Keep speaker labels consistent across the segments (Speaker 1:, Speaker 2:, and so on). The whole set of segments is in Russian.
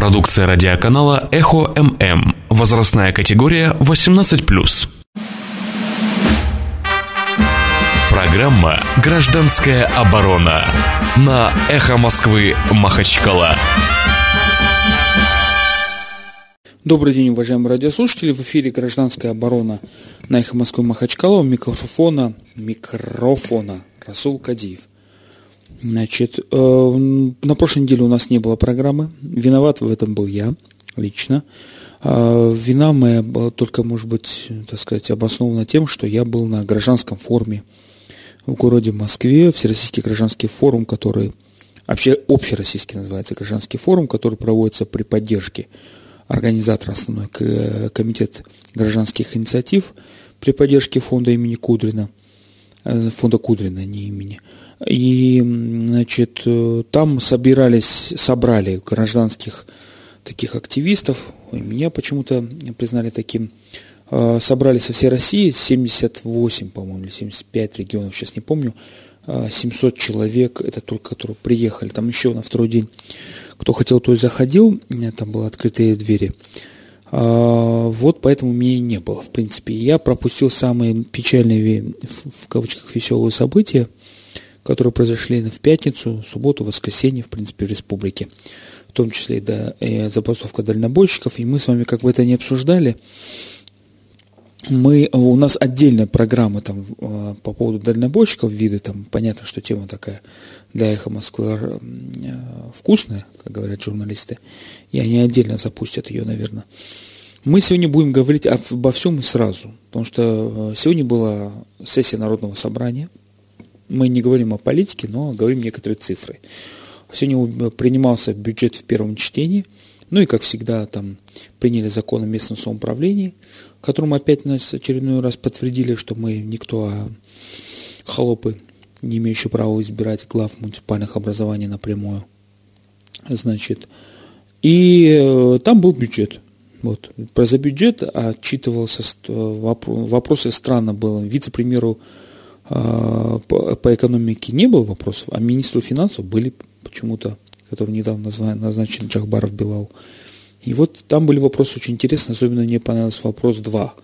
Speaker 1: Продукция радиоканала «Эхо ММ». Возрастная категория 18+. Программа «Гражданская оборона» на «Эхо Москвы» Махачкала.
Speaker 2: Добрый день, уважаемые радиослушатели. В эфире «Гражданская оборона» на «Эхо Москвы» Махачкала. У микрофона, микрофона Расул Кадиев. Значит, э, на прошлой неделе у нас не было программы. Виноват в этом был я лично. Э, вина моя была только, может быть, так сказать, обоснована тем, что я был на гражданском форуме в городе Москве, Всероссийский гражданский форум, который вообще общероссийский называется гражданский форум, который проводится при поддержке организатора основной комитет гражданских инициатив при поддержке фонда имени Кудрина, э, фонда Кудрина, не имени. И, значит, э, там собирались, собрали гражданских таких активистов, меня почему-то признали таким, э, собрали со всей России 78, по-моему, или 75 регионов, сейчас не помню, 700 э, человек, это только которые приехали, там еще на второй день, кто хотел, то и заходил, там были открытые двери. Вот поэтому меня и не было, в принципе. Я пропустил самые печальные, в кавычках, веселые события – которые произошли в пятницу, субботу, воскресенье, в принципе, в республике, в том числе и, да, и забастовка дальнобойщиков, и мы с вами как бы это не обсуждали. Мы, у нас отдельная программа там а, по поводу дальнобойщиков, виды, там. Понятно, что тема такая для эхо Москвы а, вкусная, как говорят журналисты, и они отдельно запустят ее, наверное. Мы сегодня будем говорить обо всем и сразу, потому что а, сегодня была сессия Народного собрания – мы не говорим о политике, но говорим некоторые цифры. Сегодня принимался бюджет в первом чтении, ну и, как всегда, там приняли закон о местном самоуправлении, которым опять нас очередной раз подтвердили, что мы никто, а холопы, не имеющие права избирать глав муниципальных образований напрямую. Значит, и э, там был бюджет. Вот. За бюджет отчитывался, вопросы странно было вице-премьеру по, по экономике не было вопросов, а министру финансов были почему-то, который недавно назначен Джахбаров Белал. И вот там были вопросы очень интересные, особенно мне понравился вопрос 2.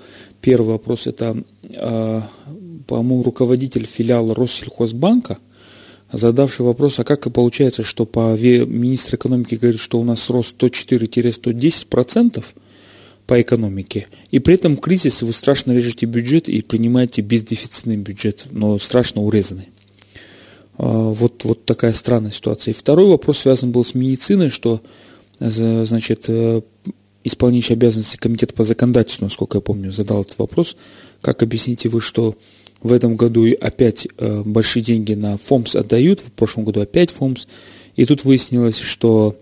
Speaker 2: Первый вопрос это, а, по-моему, руководитель филиала Россельхозбанка, задавший вопрос, а как и получается, что по министр экономики говорит, что у нас рост 104-110%, по экономике. И при этом кризис вы страшно режете бюджет и принимаете бездефицитный бюджет, но страшно урезанный. А, вот, вот такая странная ситуация. И второй вопрос связан был с медициной, что значит, э, исполняющий обязанности комитета по законодательству, насколько я помню, задал этот вопрос. Как объясните вы, что в этом году опять э, большие деньги на ФОМС отдают, в прошлом году опять ФОМС, и тут выяснилось, что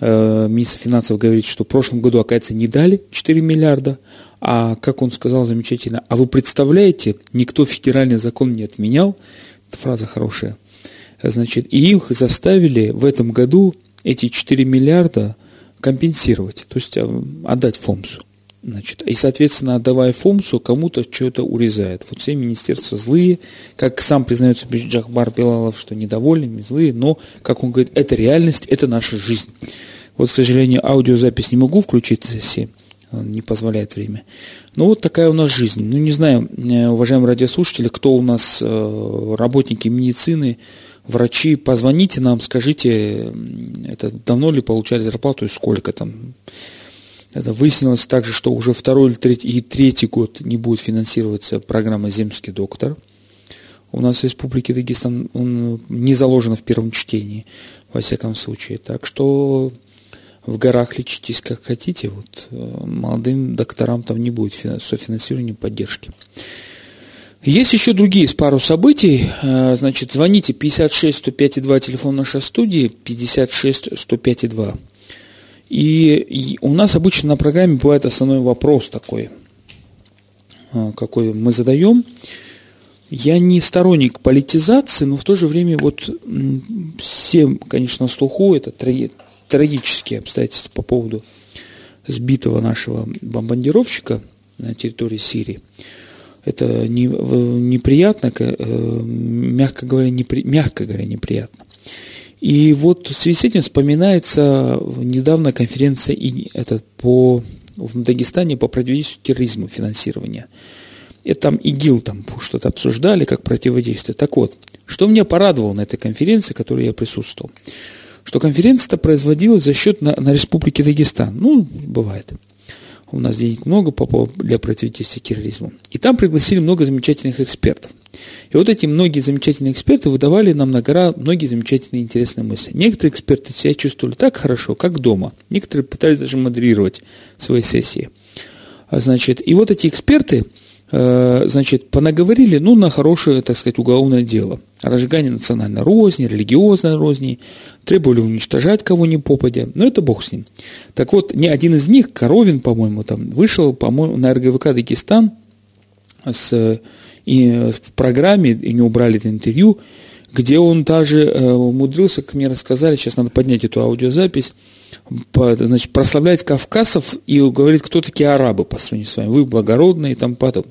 Speaker 2: министр финансов говорит, что в прошлом году, оказывается, не дали 4 миллиарда, а, как он сказал замечательно, а вы представляете, никто федеральный закон не отменял, это фраза хорошая, значит, и их заставили в этом году эти 4 миллиарда компенсировать, то есть э, отдать ФОМСу. Значит, и, соответственно, отдавая ФОМСу, кому-то что-то урезает. Вот все министерства злые, как сам признается Джахбар Белалов, что недовольны, злые, но, как он говорит, это реальность, это наша жизнь. Вот, к сожалению, аудиозапись не могу включить все, не позволяет время. Но вот такая у нас жизнь. Ну, не знаю, э, уважаемые радиослушатели, кто у нас э, работники медицины, врачи, позвоните нам, скажите, это давно ли получали зарплату и сколько там. Это выяснилось также, что уже второй и третий год не будет финансироваться программа «Земский доктор». У нас в Республике Дагестан он не заложено в первом чтении, во всяком случае. Так что в горах лечитесь как хотите. Вот, э, молодым докторам там не будет софинансирования поддержки. Есть еще другие с пару событий. Э, значит, звоните 56 105 2, телефон нашей студии, 56 105 2. И у нас обычно на программе бывает основной вопрос такой, а, какой мы задаем. Я не сторонник политизации, но в то же время вот все, конечно, слуху это трагические обстоятельства по поводу сбитого нашего бомбардировщика на территории Сирии. Это неприятно, э, мягко говоря, непри, мягко говоря, неприятно. И вот в связи с этим вспоминается недавно конференция это по, в Дагестане по противодействию терроризму финансирования. Это там ИГИЛ там что-то обсуждали, как противодействие. Так вот, что меня порадовало на этой конференции, в которой я присутствовал, что конференция-то производилась за счет на, на Республике Дагестан. Ну, бывает у нас денег много для противодействия терроризму. И там пригласили много замечательных экспертов. И вот эти многие замечательные эксперты выдавали нам на гора многие замечательные интересные мысли. Некоторые эксперты себя чувствовали так хорошо, как дома. Некоторые пытались даже модерировать свои сессии. А, значит, и вот эти эксперты, э, значит, понаговорили, ну, на хорошее, так сказать, уголовное дело. Разжигание национальной розни, религиозной розни, требовали уничтожать кого ни попадя, но это бог с ним. Так вот, ни один из них, Коровин, по-моему, там, вышел, по-моему, на РГВК Дагестан с, и в программе, и не убрали это интервью, где он даже э, умудрился, как мне рассказали, сейчас надо поднять эту аудиозапись, значит, прославлять кавказцев и говорит, кто такие арабы по сравнению с вами, вы благородные и там потом.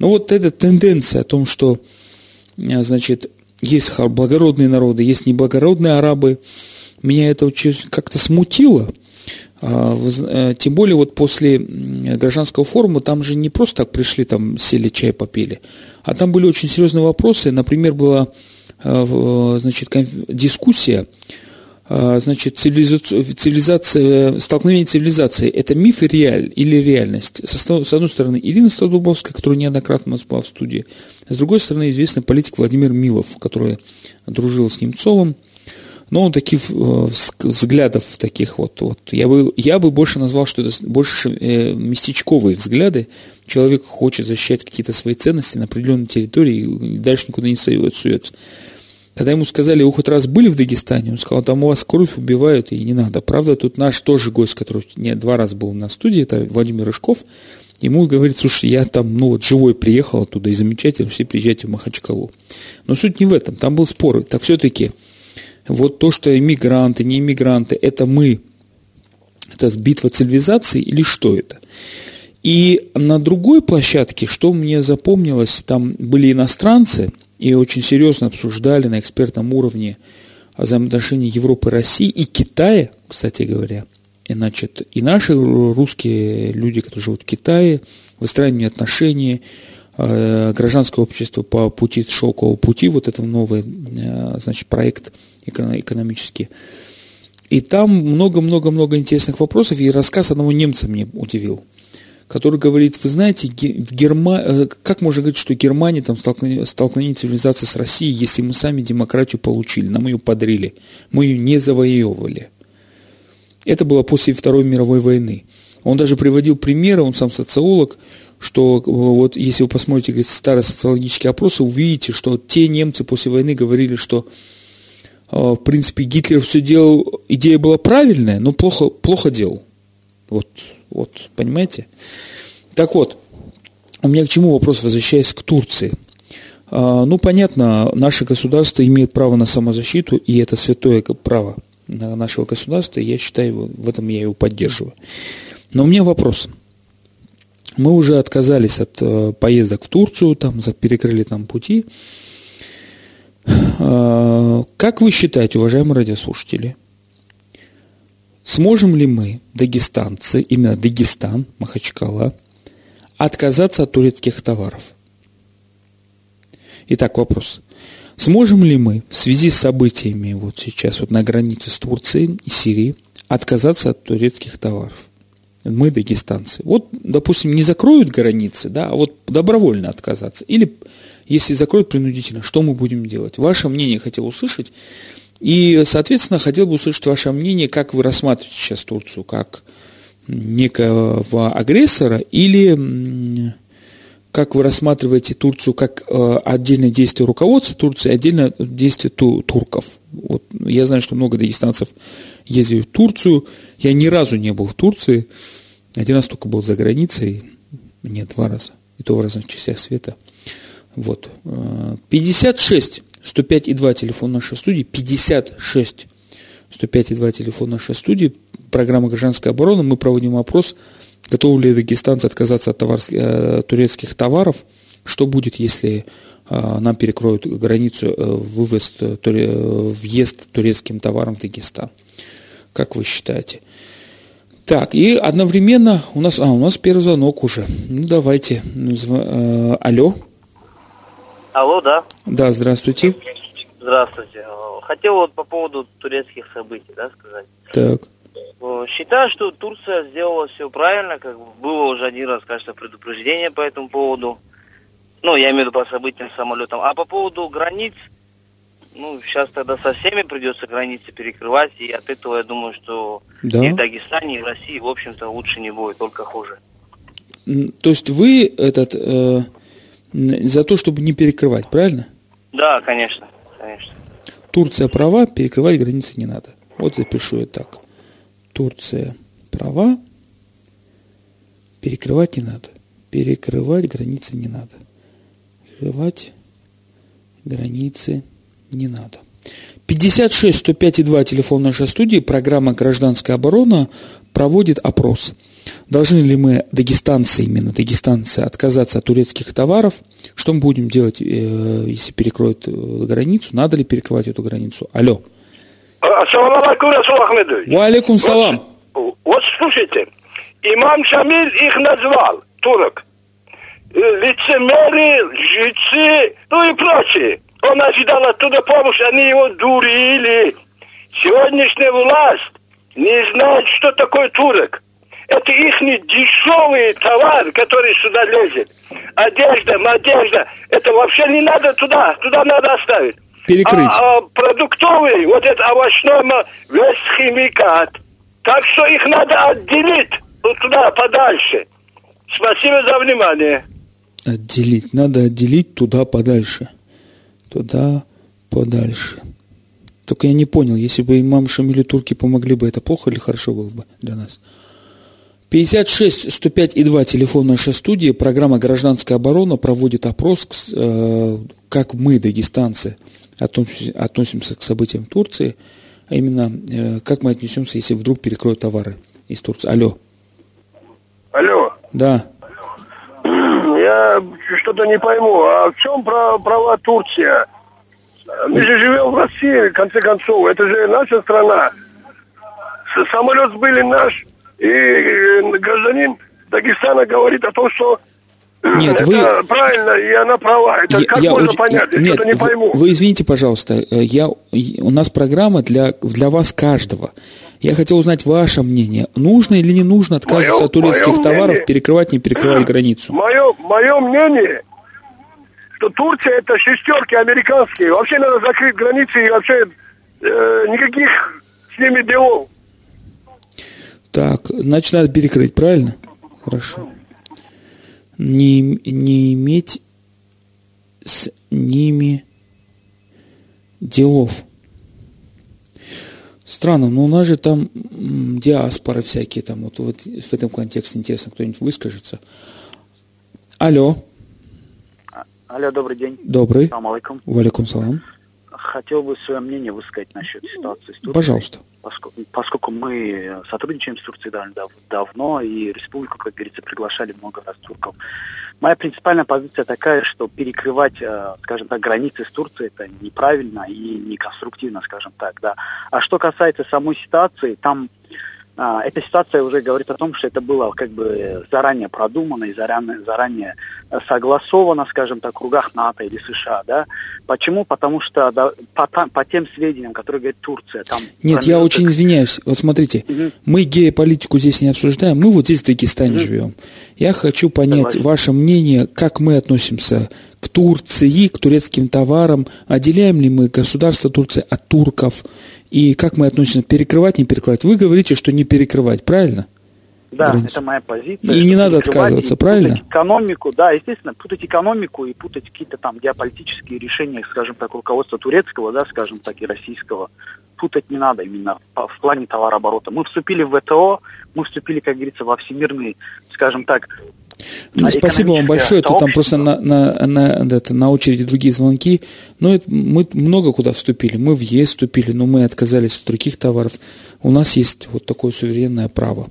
Speaker 2: Ну вот эта тенденция о том, что, э, значит, есть благородные народы, есть неблагородные арабы. Меня это как-то смутило. А, э, тем более вот после гражданского форума там же не просто так пришли, там сели, чай попили, а там были очень серьезные вопросы. Например, была э, значит, дискуссия значит, цивилизация, столкновение цивилизации – это миф и реаль, или реальность. С одной стороны, Ирина Столбовская, которая неоднократно у нас была в студии, с другой стороны, известный политик Владимир Милов, который дружил с Немцовым, но он таких э, взглядов таких вот, вот я, бы, я бы больше назвал, что это больше э, местечковые взгляды. Человек хочет защищать какие-то свои ценности на определенной территории и дальше никуда не суется. Когда ему сказали, вы хоть раз были в Дагестане, он сказал, там у вас кровь убивают, и не надо. Правда, тут наш тоже гость, который не, два раза был на студии, это Владимир Рыжков, ему говорит, слушай, я там, ну вот, живой приехал оттуда, и замечательно, все приезжайте в Махачкалу. Но суть не в этом, там был спор. Так все-таки, вот то, что иммигранты, не иммигранты, это мы, это битва цивилизации или что это? И на другой площадке, что мне запомнилось, там были иностранцы – и очень серьезно обсуждали на экспертном уровне взаимоотношения Европы, России и Китая, кстати говоря. И, значит, и наши русские люди, которые живут в Китае, выстраивание отношений, э, гражданское общество по пути шелкового пути, вот это новый э, значит, проект экономический. И там много-много-много интересных вопросов, и рассказ одного немца мне удивил – который говорит, вы знаете, в Герма... Э, как можно говорить, что Германия там столкновение, столкновение цивилизации с Россией, если мы сами демократию получили, нам ее подарили, мы ее не завоевывали. Это было после Второй мировой войны. Он даже приводил примеры, он сам социолог, что э, вот если вы посмотрите говорит, старые социологические опросы, увидите, что те немцы после войны говорили, что в принципе Гитлер все делал, идея была правильная, но плохо, плохо делал. Вот вот, понимаете? Так вот, у меня к чему вопрос, возвращаясь к Турции. А, ну, понятно, наше государство имеет право на самозащиту, и это святое право нашего государства, я считаю, в этом я его поддерживаю. Но у меня вопрос. Мы уже отказались от э, поездок в Турцию, там перекрыли там пути. А, как вы считаете, уважаемые радиослушатели, Сможем ли мы, дагестанцы, именно Дагестан, Махачкала, отказаться от турецких товаров? Итак, вопрос. Сможем ли мы в связи с событиями вот сейчас вот на границе с Турцией и Сирией отказаться от турецких товаров? Мы, дагестанцы. Вот, допустим, не закроют границы, да, а вот добровольно отказаться. Или, если закроют принудительно, что мы будем делать? Ваше мнение хотел услышать. И, соответственно, хотел бы услышать ваше мнение, как вы рассматриваете сейчас Турцию, как некого агрессора или как вы рассматриваете Турцию как э, отдельное действие руководства Турции, отдельное действие ту, турков. Вот, я знаю, что много дагестанцев ездили в Турцию. Я ни разу не был в Турции. Один раз только был за границей. Нет, два раза. И то в разных частях света. Вот. 56 105,2 телефон нашей студии, 56 105,2 телефон нашей студии, программа «Гражданская оборона». Мы проводим опрос, готовы ли дагестанцы отказаться от товар, э, турецких товаров. Что будет, если э, нам перекроют границу э, вывоз, въезд турецким товаром в Дагестан? Как вы считаете? Так, и одновременно у нас, а, у нас первый звонок уже. Ну, давайте. Э, алло.
Speaker 3: Алло, да.
Speaker 2: Да, здравствуйте.
Speaker 3: Здравствуйте. Хотел вот по поводу турецких событий, да, сказать.
Speaker 2: Так.
Speaker 3: Считаю, что Турция сделала все правильно, как было уже один раз, кажется, предупреждение по этому поводу. Ну, я имею в виду по событиям с самолетом. А по поводу границ, ну, сейчас тогда со всеми придется границы перекрывать, и от этого я думаю, что да. и в Дагестане, и в России, в общем-то, лучше не будет, только хуже.
Speaker 2: То есть вы этот э, за то, чтобы не перекрывать, правильно?
Speaker 3: Да, конечно, конечно.
Speaker 2: Турция права, перекрывать границы не надо. Вот запишу я так. Турция права, перекрывать не надо. Перекрывать границы не надо. Перекрывать границы не надо. 56 105 и 2 телефон нашей студии, программа «Гражданская оборона» проводит опрос. Должны ли мы, дагестанцы, именно дагестанцы, отказаться от турецких товаров? Что мы будем делать, э, если перекроют э, границу? Надо ли перекрывать эту границу? Алло.
Speaker 4: Ассаламу алейкум, Расул Ахмедович.
Speaker 2: Ва алейкум салам.
Speaker 4: Вот, вот слушайте, имам Шамиль их назвал, турок. Э, лицемеры, жрецы, ну и прочие. Он ожидал оттуда помощь, они его дурили. Сегодняшняя власть не знает, что такое турок. Это их дешевый товар, который сюда лезет. Одежда, одежда. Это вообще не надо туда. Туда надо оставить.
Speaker 2: Перекрыть.
Speaker 4: А, а продуктовый, вот это овощной, весь химикат. Так что их надо отделить туда, подальше. Спасибо за внимание.
Speaker 2: Отделить. Надо отделить туда подальше туда подальше. Только я не понял, если бы имам Шамилю турки помогли бы, это плохо или хорошо было бы для нас? 56 105 и 2 телефон нашей студии. Программа «Гражданская оборона» проводит опрос, э, как мы, дагестанцы, относимся к событиям Турции, а именно, э, как мы отнесемся, если вдруг перекроют товары из Турции. Алло.
Speaker 4: Алло.
Speaker 2: Да.
Speaker 4: Я что-то не пойму, а в чем права Турция? Мы же живем в России, в конце концов, это же наша страна. Самолет были наш, и э, гражданин Дагестана говорит о том, что
Speaker 2: нет,
Speaker 4: это
Speaker 2: вы...
Speaker 4: правильно, и она права. Это
Speaker 2: я,
Speaker 4: как
Speaker 2: я
Speaker 4: можно
Speaker 2: очень...
Speaker 4: понять? Я
Speaker 2: Нет,
Speaker 4: что-то не
Speaker 2: вы,
Speaker 4: пойму.
Speaker 2: Вы извините, пожалуйста, э, я, у нас программа для, для вас каждого. Я хотел узнать ваше мнение. Нужно или не нужно отказываться мое, от турецких товаров, мнение, перекрывать, не перекрывать границу?
Speaker 4: Мое, мое мнение, что Турция это шестерки американские. Вообще надо закрыть границы и вообще э, никаких с ними делов.
Speaker 2: Так, значит, надо перекрыть, правильно? Хорошо не, не иметь с ними делов. Странно, но у нас же там диаспоры всякие, там вот, вот в этом контексте интересно, кто-нибудь выскажется. Алло.
Speaker 5: Алло, добрый день.
Speaker 2: Добрый.
Speaker 5: Салам алейкум.
Speaker 2: Валикум салам.
Speaker 5: Хотел бы свое мнение высказать насчет ситуации с Турцией.
Speaker 2: Пожалуйста
Speaker 5: поскольку, поскольку мы сотрудничаем с Турцией довольно дав давно, и республику, как говорится, приглашали много раз турков. Моя принципиальная позиция такая, что перекрывать, э, скажем так, границы с Турцией это неправильно и неконструктивно, скажем так, да. А что касается самой ситуации, там а, эта ситуация уже говорит о том, что это было как бы заранее продумано и заранее, заранее согласовано, скажем так, в кругах НАТО или США, да. Почему? Потому что да, по, по тем сведениям, которые говорит Турция, там...
Speaker 2: Нет, я очень извиняюсь. Вот смотрите, угу. мы геополитику здесь не обсуждаем, мы вот здесь в Дагестане угу. живем. Я хочу понять Согласен. ваше мнение, как мы относимся к Турции, к турецким товарам, отделяем ли мы государство Турции от турков, и как мы относимся, перекрывать, не перекрывать. Вы говорите, что не перекрывать, правильно?
Speaker 5: Да, границу. это моя позиция.
Speaker 2: И не надо отказываться, правильно?
Speaker 5: Путать экономику, да, естественно, путать экономику и путать какие-то там геополитические решения, скажем так, руководства турецкого, да, скажем так, и российского. Путать не надо именно в плане товарооборота. Мы вступили в ВТО, мы вступили, как говорится, во всемирный, скажем так,
Speaker 2: ну, спасибо вам большое. Тут там просто на, на, на, это, на очереди другие звонки. Но это, мы много куда вступили. Мы в ЕС вступили, но мы отказались от других товаров. У нас есть вот такое суверенное право.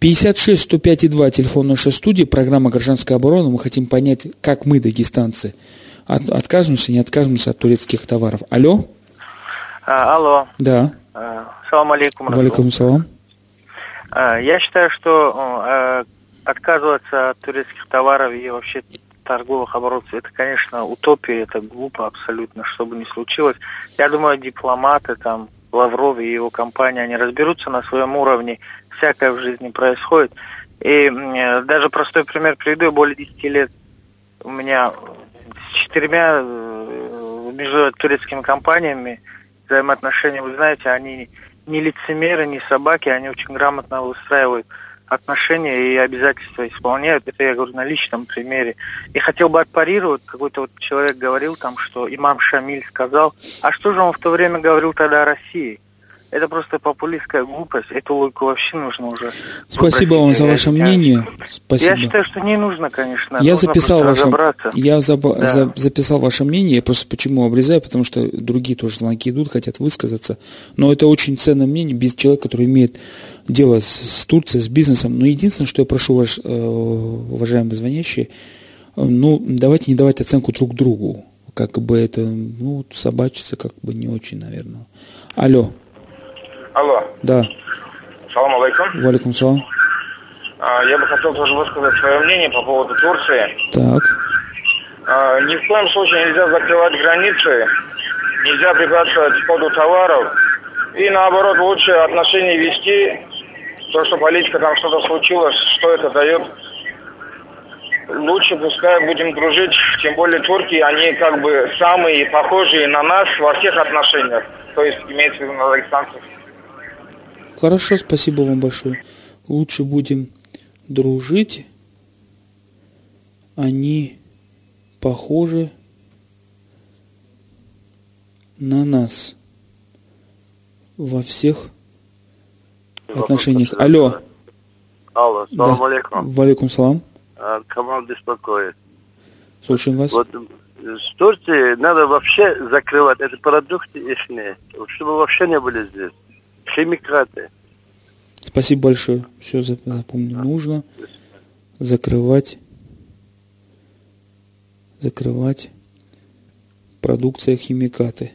Speaker 2: 56 105 и 2, телефон нашей студии, программа «Гражданская оборона». Мы хотим понять, как мы, дагестанцы, от, отказываемся, не отказываемся от турецких товаров. Алло?
Speaker 6: А, алло.
Speaker 2: Да.
Speaker 6: А, салам алейкум.
Speaker 2: Валикум салам.
Speaker 6: А, я считаю, что а, отказываться от турецких товаров и вообще торговых оборотов, это, конечно, утопия, это глупо абсолютно, что бы ни случилось. Я думаю, дипломаты, там, Лавров и его компания, они разберутся на своем уровне, всякое в жизни происходит. И э, даже простой пример приведу, более 10 лет у меня с четырьмя э, между турецкими компаниями взаимоотношения, вы знаете, они не лицемеры, не собаки, они очень грамотно выстраивают отношения и обязательства исполняют. Это я говорю на личном примере. И хотел бы отпарировать, какой-то вот человек говорил там, что имам Шамиль сказал, а что же он в то время говорил тогда о России? Это просто популистская глупость. Эту логику вообще нужно уже.
Speaker 2: Спасибо вам за ваше мнение. Спасибо.
Speaker 6: Я считаю, что не нужно, конечно.
Speaker 2: Я записал ваше, я за,
Speaker 6: да.
Speaker 2: за, записал ваше мнение. Я просто почему обрезаю, потому что другие тоже звонки идут, хотят высказаться. Но это очень ценное мнение без человека, который имеет дело с, с Турцией, с бизнесом. Но единственное, что я прошу вас, э, уважаемые звонящие, э, ну, давайте не давать оценку друг другу. Как бы это, ну, собачиться как бы не очень, наверное. Алло.
Speaker 7: Алло.
Speaker 2: Да.
Speaker 7: Салам алейкум.
Speaker 2: Валикум салам.
Speaker 7: А, я бы хотел тоже высказать свое мнение по поводу Турции.
Speaker 2: Так.
Speaker 7: А, ни в коем случае нельзя закрывать границы, нельзя препятствовать входу товаров. И наоборот, лучше отношения вести. То, что политика там что-то случилось, что это дает. Лучше пускай будем дружить, тем более турки, они как бы самые похожие на нас во всех отношениях. То есть имеется в виду на дагестанцев.
Speaker 2: Хорошо, спасибо вам большое. Лучше будем дружить. Они похожи на нас во всех отношениях. Алло.
Speaker 8: Алло, салам
Speaker 2: да.
Speaker 8: алейкум.
Speaker 2: Валикум салам.
Speaker 8: А, Камал беспокоит.
Speaker 2: Слушаем вас.
Speaker 8: Вот с Турции надо вообще закрывать. Это продукты их, чтобы вообще не были здесь химикаты.
Speaker 2: Спасибо большое. Все запомню. Нужно закрывать, закрывать продукция химикаты.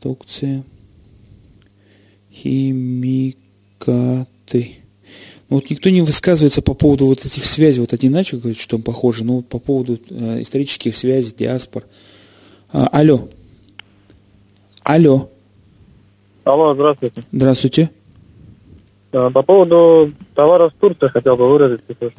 Speaker 2: Продукция химикаты. Ну, вот никто не высказывается по поводу вот этих связей. Вот один начал говорить, что он похоже, но вот по поводу э, исторических связей, диаспор. А, алло. Алло.
Speaker 9: Алло, здравствуйте.
Speaker 2: Здравствуйте.
Speaker 9: По поводу товаров с Турции хотел бы выразиться тоже.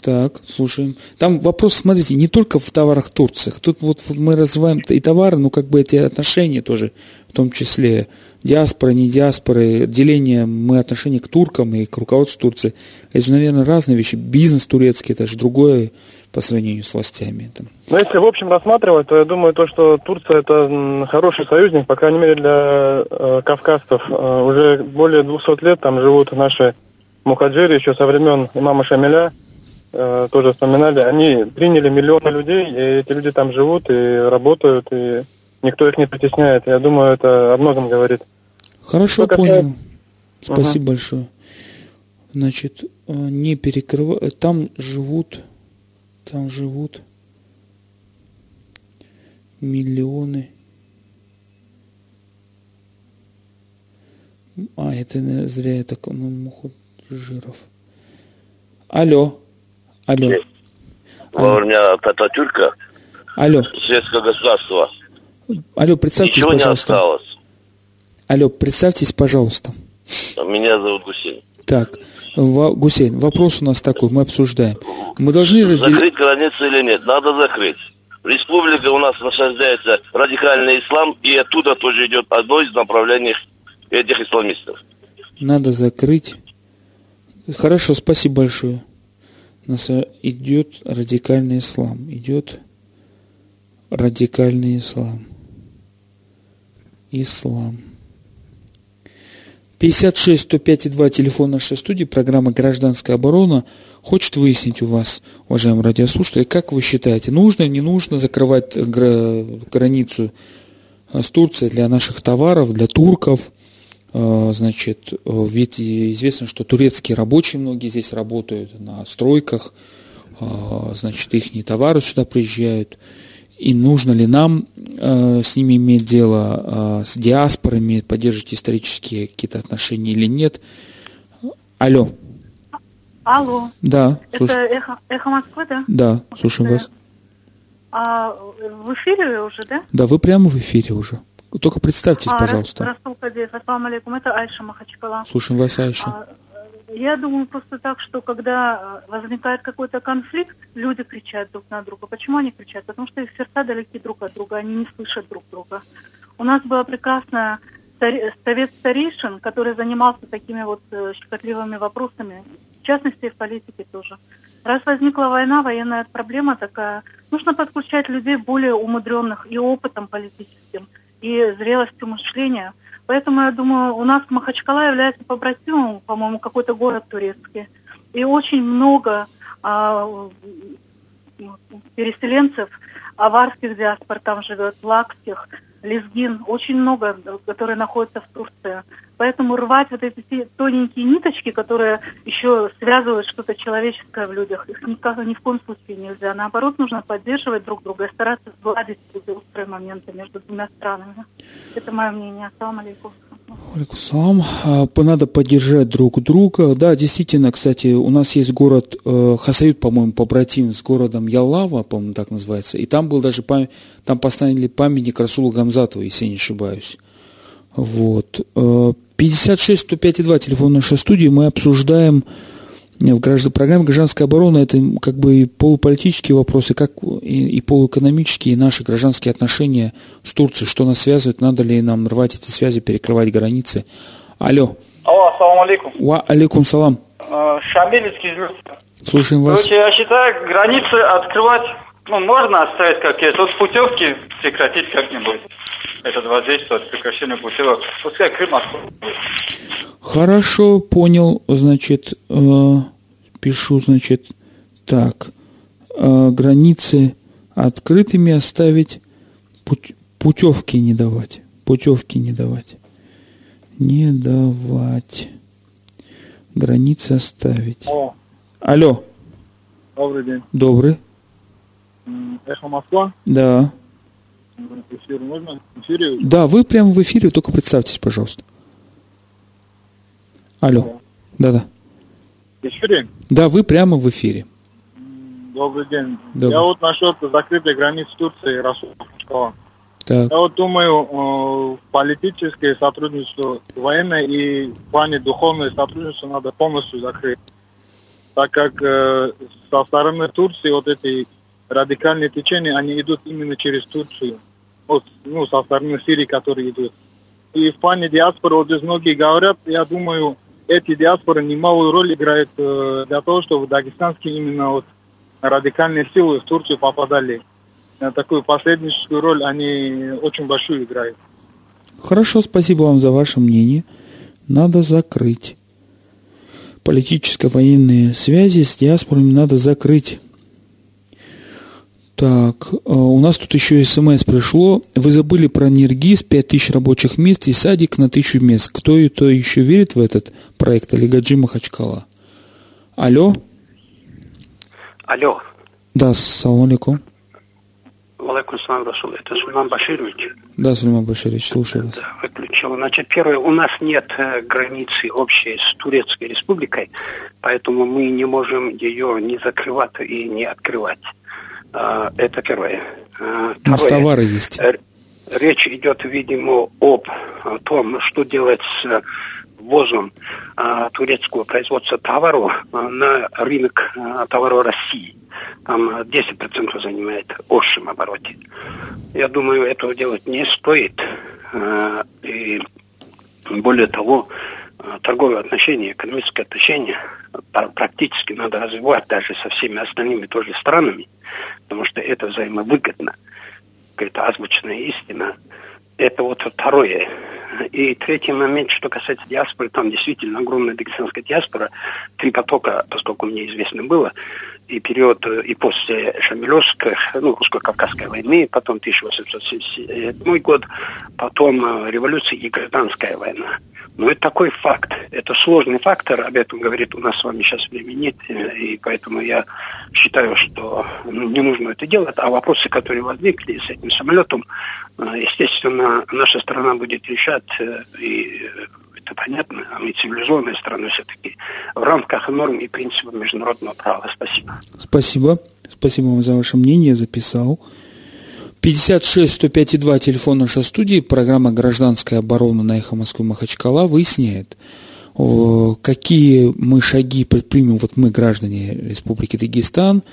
Speaker 2: Так, слушаем. Там вопрос, смотрите, не только в товарах Турции. Тут вот мы развиваем и товары, но как бы эти отношения тоже, в том числе диаспора, не диаспоры, деление мы отношения к туркам и к руководству Турции. Это же, наверное, разные вещи. Бизнес турецкий, это же другое по сравнению с властями. Там.
Speaker 9: Ну, если в общем рассматривать, то я думаю, то, что Турция это хороший союзник, по крайней мере, для э, кавказцев. Э, уже более 200 лет там живут наши мухаджиры, еще со времен имама Шамиля, э, тоже вспоминали. Они приняли миллионы людей, и эти люди там живут и работают, и никто их не притесняет. Я думаю, это о многом говорит.
Speaker 2: Хорошо, Что понял. Касается... Спасибо угу. большое. Значит, не перекрывать. Там живут там живут миллионы. А, это зря я так, ну, муху жиров. Алло. Алло.
Speaker 8: Во время Ататюрка
Speaker 2: Алло.
Speaker 8: Советского государства.
Speaker 2: Алло, представьтесь,
Speaker 8: Ничего
Speaker 2: пожалуйста.
Speaker 8: не осталось.
Speaker 2: Алло, представьтесь, пожалуйста.
Speaker 8: Меня зовут Гусейн.
Speaker 2: Так, Гусейн, вопрос у нас такой, мы обсуждаем. Мы должны разделить...
Speaker 8: Закрыть границы или нет? Надо закрыть. Республика у нас насаждается радикальный ислам, и оттуда тоже идет одно из направлений этих исламистов.
Speaker 2: Надо закрыть. Хорошо, спасибо большое. У нас идет радикальный ислам. Идет радикальный ислам. Ислам. 56 105 2 телефон нашей студии, программа «Гражданская оборона» хочет выяснить у вас, уважаемые радиослушатели, как вы считаете, нужно, не нужно закрывать границу с Турцией для наших товаров, для турков, Э, значит, э, ведь известно, что турецкие рабочие многие здесь работают на стройках, э, значит, их товары сюда приезжают. И нужно ли нам с ними иметь дело, с диаспорами, поддерживать исторические какие-то отношения или нет? Алло.
Speaker 10: Алло.
Speaker 2: Да.
Speaker 10: Это эхо, эхо Москвы, да?
Speaker 2: Да, слушаем вас.
Speaker 10: А в эфире уже, да?
Speaker 2: Да, вы прямо в эфире уже. Только представьтесь, а, пожалуйста.
Speaker 10: Расул Кадеев, ассаламу алейкум, это Айша Махачкала.
Speaker 2: Слушаем вас, Айша. А,
Speaker 10: я думаю просто так, что когда возникает какой-то конфликт, люди кричат друг на друга. Почему они кричат? Потому что их сердца далеки друг от друга, они не слышат друг друга. У нас была прекрасная совет старейшин, который занимался такими вот э, щекотливыми вопросами, в частности, и в политике тоже. Раз возникла война, военная проблема такая, нужно подключать людей более умудренных и опытом политическим – и зрелостью мышления. Поэтому, я думаю, у нас Махачкала является побратимом, по-моему, какой-то город турецкий. И очень много а, переселенцев, аварских диаспор там живет, лакских, лезгин, очень много, которые находятся в Турции. Поэтому рвать вот эти тоненькие ниточки, которые еще связывают что-то человеческое в людях, их никак, ни в коем случае нельзя. Наоборот, нужно поддерживать друг друга и стараться сгладить эти острые моменты между двумя странами. Это мое мнение. Ассаламу алейкум.
Speaker 2: Алейкум а, Надо поддержать друг друга. Да, действительно, кстати, у нас есть город э, Хасают, по-моему, побратим с городом Ялава, по-моему, так называется. И там был даже память, там поставили памятник Расулу Гамзатову, если не ошибаюсь. Вот. 56 105 2 телефон нашей студии. Мы обсуждаем в граждан, программе «Гражданская оборона» это как бы и полуполитические вопросы, как и, и полуэкономические, и наши гражданские отношения с Турцией, что нас связывает, надо ли нам рвать эти связи, перекрывать границы. Алло.
Speaker 11: Алло, ассаламу алейкум.
Speaker 2: Ва алейкум салам.
Speaker 11: А, Шамиль из.
Speaker 2: Слушаем вас.
Speaker 11: Короче, я считаю, границы открывать, ну, можно оставить как есть. Вот путевки прекратить как-нибудь это воздействует прекращению путевок. Пускай Крым откроет.
Speaker 2: Хорошо, понял. Значит, э, пишу, значит, так. Э, границы открытыми оставить, путь, путевки не давать. Путевки не давать. Не давать. Границы оставить.
Speaker 9: Алло.
Speaker 2: Алло.
Speaker 9: Добрый день.
Speaker 2: Добрый.
Speaker 9: Эхо Москва?
Speaker 2: Да.
Speaker 9: Эфир можно? Эфире?
Speaker 2: Да, вы прямо в эфире, только представьтесь, пожалуйста. Алло. Да-да.
Speaker 9: В эфире?
Speaker 2: Да, вы прямо в эфире.
Speaker 9: Добрый день.
Speaker 2: Добрый.
Speaker 9: Я вот насчет закрытой границ Турции Расул
Speaker 2: Так.
Speaker 9: Я вот думаю, политическое сотрудничество, военное и в плане духовное сотрудничество надо полностью закрыть. Так как э, со стороны Турции вот эти радикальные течения, они идут именно через Турцию, вот, ну, со стороны Сирии, которые идут. И в плане диаспоры, вот здесь многие говорят, я думаю, эти диаспоры немалую роль играют э, для того, чтобы дагестанские именно вот радикальные силы в Турцию попадали. На такую посредническую роль они очень большую играют.
Speaker 2: Хорошо, спасибо вам за ваше мнение. Надо закрыть. Политическо-военные связи с диаспорами надо закрыть. Так, э, у нас тут еще смс пришло. Вы забыли про Ниргиз, 5000 рабочих мест и садик на 1000 мест. Кто это еще верит в этот проект? Олегаджи Махачкала. Алло?
Speaker 12: Алло.
Speaker 2: Да, салам алейкум.
Speaker 12: Валайкум салам, Расул. Это Сулейман Баширович.
Speaker 2: Да, Сулейман Баширович, слушаю вас.
Speaker 12: Да, выключил. Значит, первое, у нас нет э, границы общей с Турецкой республикой, поэтому мы не можем ее не закрывать и не открывать. А, это первое.
Speaker 2: А, У нас товары есть. Э,
Speaker 12: речь идет, видимо, об том, что делать с ввозом а, турецкого производства товаров на рынок товаров России. Там 10% занимает общем обороте. Я думаю, этого делать не стоит. И более того, торговые отношения, экономические отношения практически надо развивать даже со всеми остальными тоже странами потому что это взаимовыгодно. Какая-то озвученная истина. Это вот второе. И третий момент, что касается диаспоры, там действительно огромная дагестанская диаспора, три потока, поскольку мне известно было, и период, и после Шамилевской, ну, русско-кавказской войны, потом 1877 год, потом э, революция и гражданская война. Но это такой факт. Это сложный фактор, об этом говорит у нас с вами сейчас времени нет, и поэтому я считаю, что ну, не нужно это делать. А вопросы, которые возникли с этим самолетом, э, естественно, наша страна будет решать, э, и это понятно, а мы цивилизованная страна все-таки, в рамках норм и принципов международного права. Спасибо.
Speaker 2: Спасибо. Спасибо вам за ваше мнение, записал. 56 105 2 телефон нашей студии, программа «Гражданская оборона» на «Эхо Москвы» Махачкала выясняет, какие мы шаги предпримем, вот мы, граждане Республики Дагестан,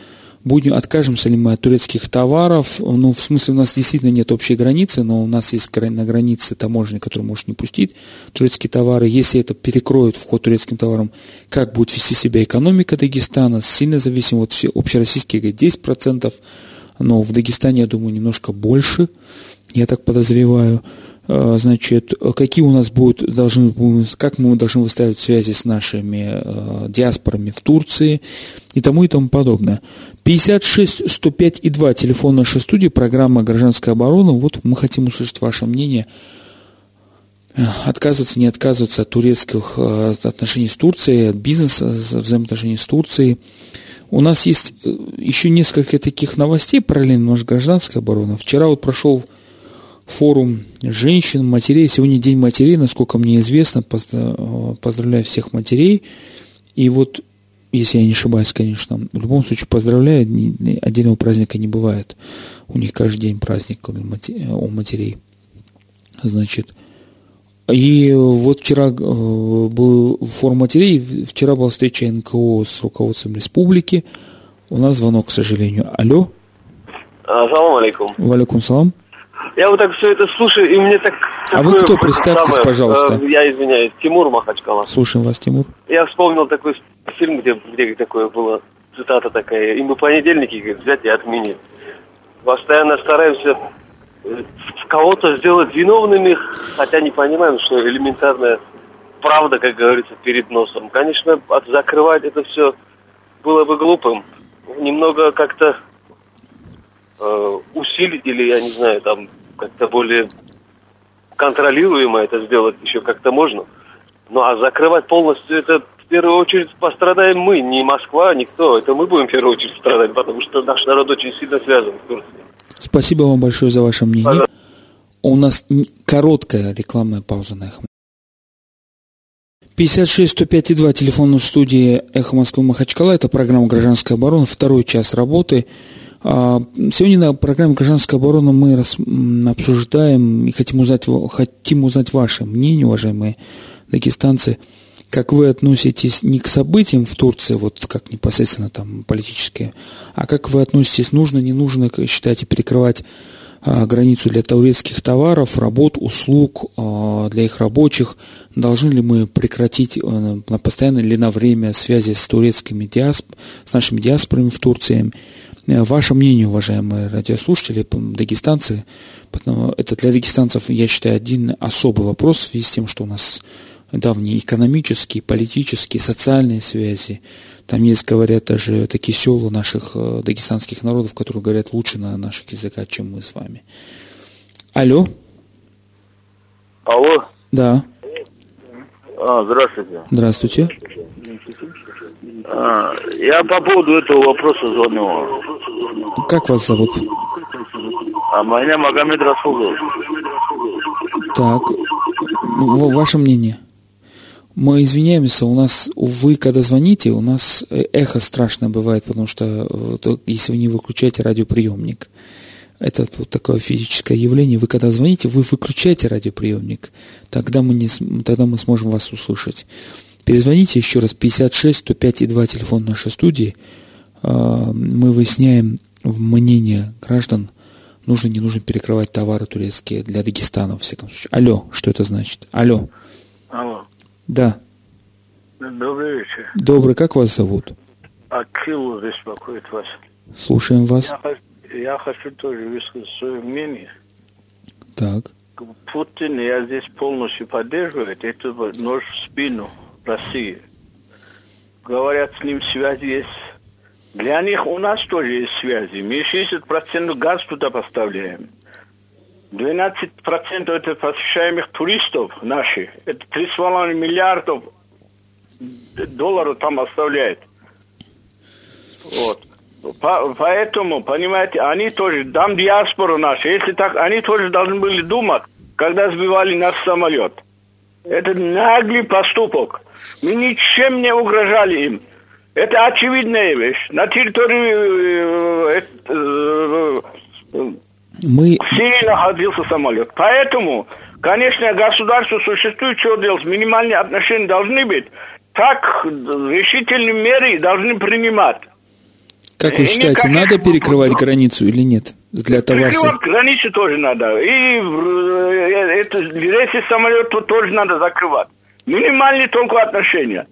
Speaker 2: будем, откажемся ли мы от турецких товаров, ну, в смысле, у нас действительно нет общей границы, но у нас есть на границе таможня, которая может не пустить турецкие товары. Если это перекроет вход турецким товарам, как будет вести себя экономика Дагестана, сильно зависим, вот все общероссийские говорят 10%, но в Дагестане, я думаю, немножко больше, я так подозреваю. А, значит, какие у нас будут, должны, как мы должны выстраивать связи с нашими э, диаспорами в Турции и тому и тому подобное. 56 105 и 2, телефон нашей студии, программа «Гражданская оборона». Вот мы хотим услышать ваше мнение. Отказываться, не отказываться от турецких э, отношений с Турцией, от бизнеса, взаимоотношений с Турцией – у нас есть э, еще несколько таких новостей параллельно наш гражданская оборона. Вчера вот прошел форум женщин, матерей. Сегодня День матерей, насколько мне известно. Э, поздравляю всех матерей. И вот, если я не ошибаюсь, конечно, в любом случае поздравляю, отдельного праздника не бывает. У них каждый день праздник у матерей. Значит, и вот вчера э, был форум матерей, вчера была встреча НКО с руководством республики. У нас звонок, к сожалению. Алло.
Speaker 3: Ассаламу алейкум.
Speaker 2: Валикум салам.
Speaker 3: Я вот так все это слушаю, и мне так...
Speaker 2: А вы кто? Представьтесь, самое, пожалуйста.
Speaker 3: Э, я извиняюсь, Тимур Махачкала.
Speaker 2: Слушаем вас, Тимур.
Speaker 3: Я вспомнил такой фильм, где, где такое было, цитата такая, и мы понедельники говорит, взять и отменить. Постоянно стараемся кого-то сделать виновными, хотя не понимаем, что элементарная правда, как говорится, перед носом. Конечно, закрывать это все было бы глупым. Немного как-то э, усилить или, я не знаю, там как-то более контролируемо это сделать еще как-то можно. Ну а закрывать полностью это в первую очередь пострадаем мы, не Москва, никто. Это мы будем в первую очередь страдать, потому что наш народ очень сильно связан с Турцией.
Speaker 2: Спасибо вам большое за ваше мнение. У нас короткая рекламная пауза на Эхо. 56 105 2, телефон в студии Эхо Москвы Махачкала. Это программа «Гражданская оборона», второй час работы. А, сегодня на программе «Гражданская оборона» мы обсуждаем и хотим узнать, хотим узнать ваше мнение, уважаемые дагестанцы, как вы относитесь не к событиям в Турции, вот как непосредственно там политические, а как вы относитесь, нужно, не нужно, считаете, перекрывать а, границу для турецких товаров, работ, услуг а, для их рабочих. Должны ли мы прекратить а, на постоянно или на время связи с турецкими диасп... с нашими диаспорами в Турции? Ваше мнение, уважаемые радиослушатели, дагестанцы, это для дагестанцев, я считаю, один особый вопрос в связи с тем, что у нас давние экономические, политические, социальные связи. Там есть, говорят, даже такие села наших э, дагестанских народов, которые говорят лучше на наших языках, чем мы с вами. Алло.
Speaker 3: Алло.
Speaker 2: Да.
Speaker 3: А, здравствуйте.
Speaker 2: Здравствуйте.
Speaker 3: А, я по поводу этого вопроса звоню.
Speaker 2: Как вас зовут?
Speaker 3: А меня Магомед Расулов.
Speaker 2: Так, ваше мнение? Мы извиняемся, у нас, вы когда звоните, у нас э, эхо страшное бывает, потому что э, если вы не выключаете радиоприемник, это вот такое физическое явление. Вы когда звоните, вы выключаете радиоприемник, тогда мы, не, тогда мы сможем вас услышать. Перезвоните еще раз 56 105 и 2 телефон нашей студии. А, мы выясняем мнение граждан, нужно, не нужно перекрывать товары турецкие для Дагестана, во всяком случае. Алло, что это значит? Алло.
Speaker 3: Алло.
Speaker 2: Да.
Speaker 3: Добрый вечер.
Speaker 2: Добрый. Как вас зовут?
Speaker 3: Акил беспокоит вас.
Speaker 2: Слушаем вас.
Speaker 3: Я, я хочу тоже высказать свое мнение.
Speaker 2: Так.
Speaker 3: Путин, я здесь полностью поддерживаю, это нож в спину России. Говорят, с ним связи есть. Для них у нас тоже есть связи. Мы 60% газ туда поставляем.
Speaker 13: 12% это посещаемых туристов наших. Это 3,5 миллиардов долларов там оставляет. Вот. По- поэтому, понимаете, они тоже, там диаспора наша, если так, они тоже должны были думать, когда сбивали наш самолет. Это наглый поступок. Мы ничем не угрожали им. Это очевидная вещь. На территории э, э, э,
Speaker 2: Мы
Speaker 13: Сирии находился самолет. Поэтому, конечно, государство существует, что делать. Минимальные отношения должны быть. Так решительные меры должны принимать.
Speaker 2: Как вы считаете,
Speaker 13: никаких-
Speaker 2: надо перекрывать границу или нет для?
Speaker 13: Перекрывать границы тоже надо. И э, это, рейсы самолета тоже надо закрывать. Минимальные только отношения.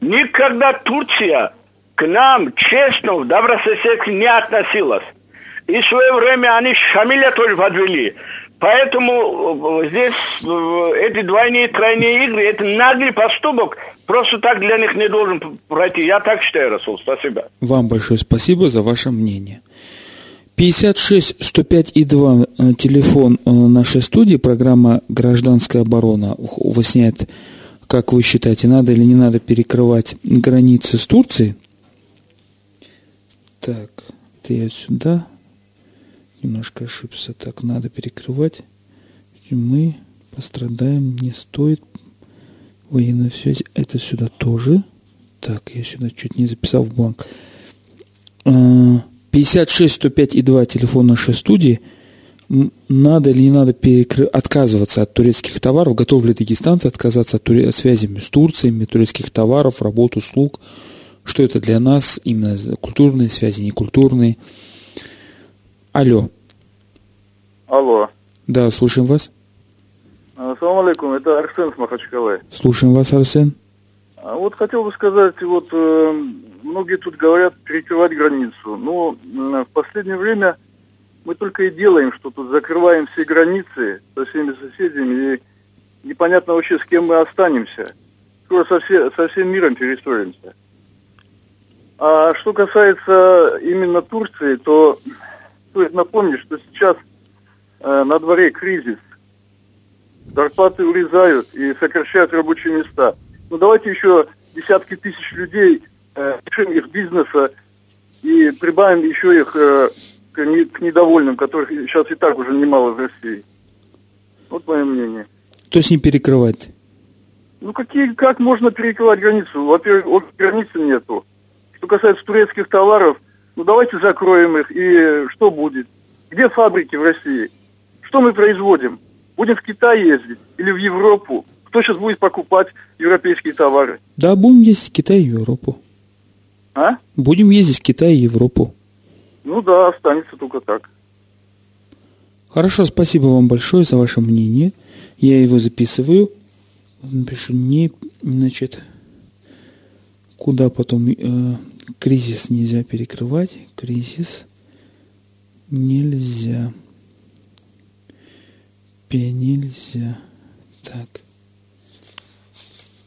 Speaker 13: Никогда Турция к нам честно, добрососедски не относилась. И в свое время они Шамиля тоже подвели. Поэтому э, здесь э, эти двойные, тройные игры, это наглый поступок, просто так для них не должен пройти. Я так считаю, Расул. Спасибо.
Speaker 2: Вам большое спасибо за ваше мнение. 56 105 и 2 э, телефон э, нашей студии, программа «Гражданская оборона» выясняет, как вы считаете, надо или не надо перекрывать границы с Турцией. Так, это я сюда немножко ошибся. Так, надо перекрывать. Мы пострадаем, не стоит военная связь. Это сюда тоже. Так, я сюда чуть не записал в бланк. Э, 56 105 и 2 телефон нашей студии. Надо или не надо перекры- отказываться от турецких товаров? Готовы ли дагестанцы отказаться от туре- связями с Турциями, турецких товаров, работ, услуг? Что это для нас? Именно культурные связи, не культурные? Алло.
Speaker 14: Алло.
Speaker 2: Да, слушаем вас.
Speaker 14: Ассаламу алейкум, это Арсен с Махачкалы.
Speaker 2: Слушаем вас, Арсен.
Speaker 14: А Вот хотел бы сказать, вот э, многие тут говорят перекрывать границу. Но м, в последнее время мы только и делаем, что тут закрываем все границы со всеми соседями, и непонятно вообще, с кем мы останемся. Скоро со, все- со всем миром перестроимся. А что касается именно Турции, то стоит напомнить, что сейчас э, на дворе кризис. Зарплаты урезают и сокращают рабочие места. Ну давайте еще десятки тысяч людей э, лишим их бизнеса и прибавим еще их э, к, не- к недовольным, которых сейчас и так уже немало в России. Вот мое мнение.
Speaker 2: То есть не перекрывать.
Speaker 14: Ну какие, как можно перекрывать границу? Во-первых, границы нету. Что касается турецких товаров, ну давайте закроем их, и что будет? Где фабрики в России? Что мы производим? Будем в Китай ездить или в Европу? Кто сейчас будет покупать европейские товары?
Speaker 2: Да, будем ездить в Китай и Европу.
Speaker 14: А?
Speaker 2: Будем ездить в Китай и Европу.
Speaker 14: Ну да, останется только так.
Speaker 2: Хорошо, спасибо вам большое за ваше мнение. Я его записываю. Напишу не, значит, куда потом э, кризис нельзя перекрывать. Кризис нельзя. Пе- Нельзя. Так.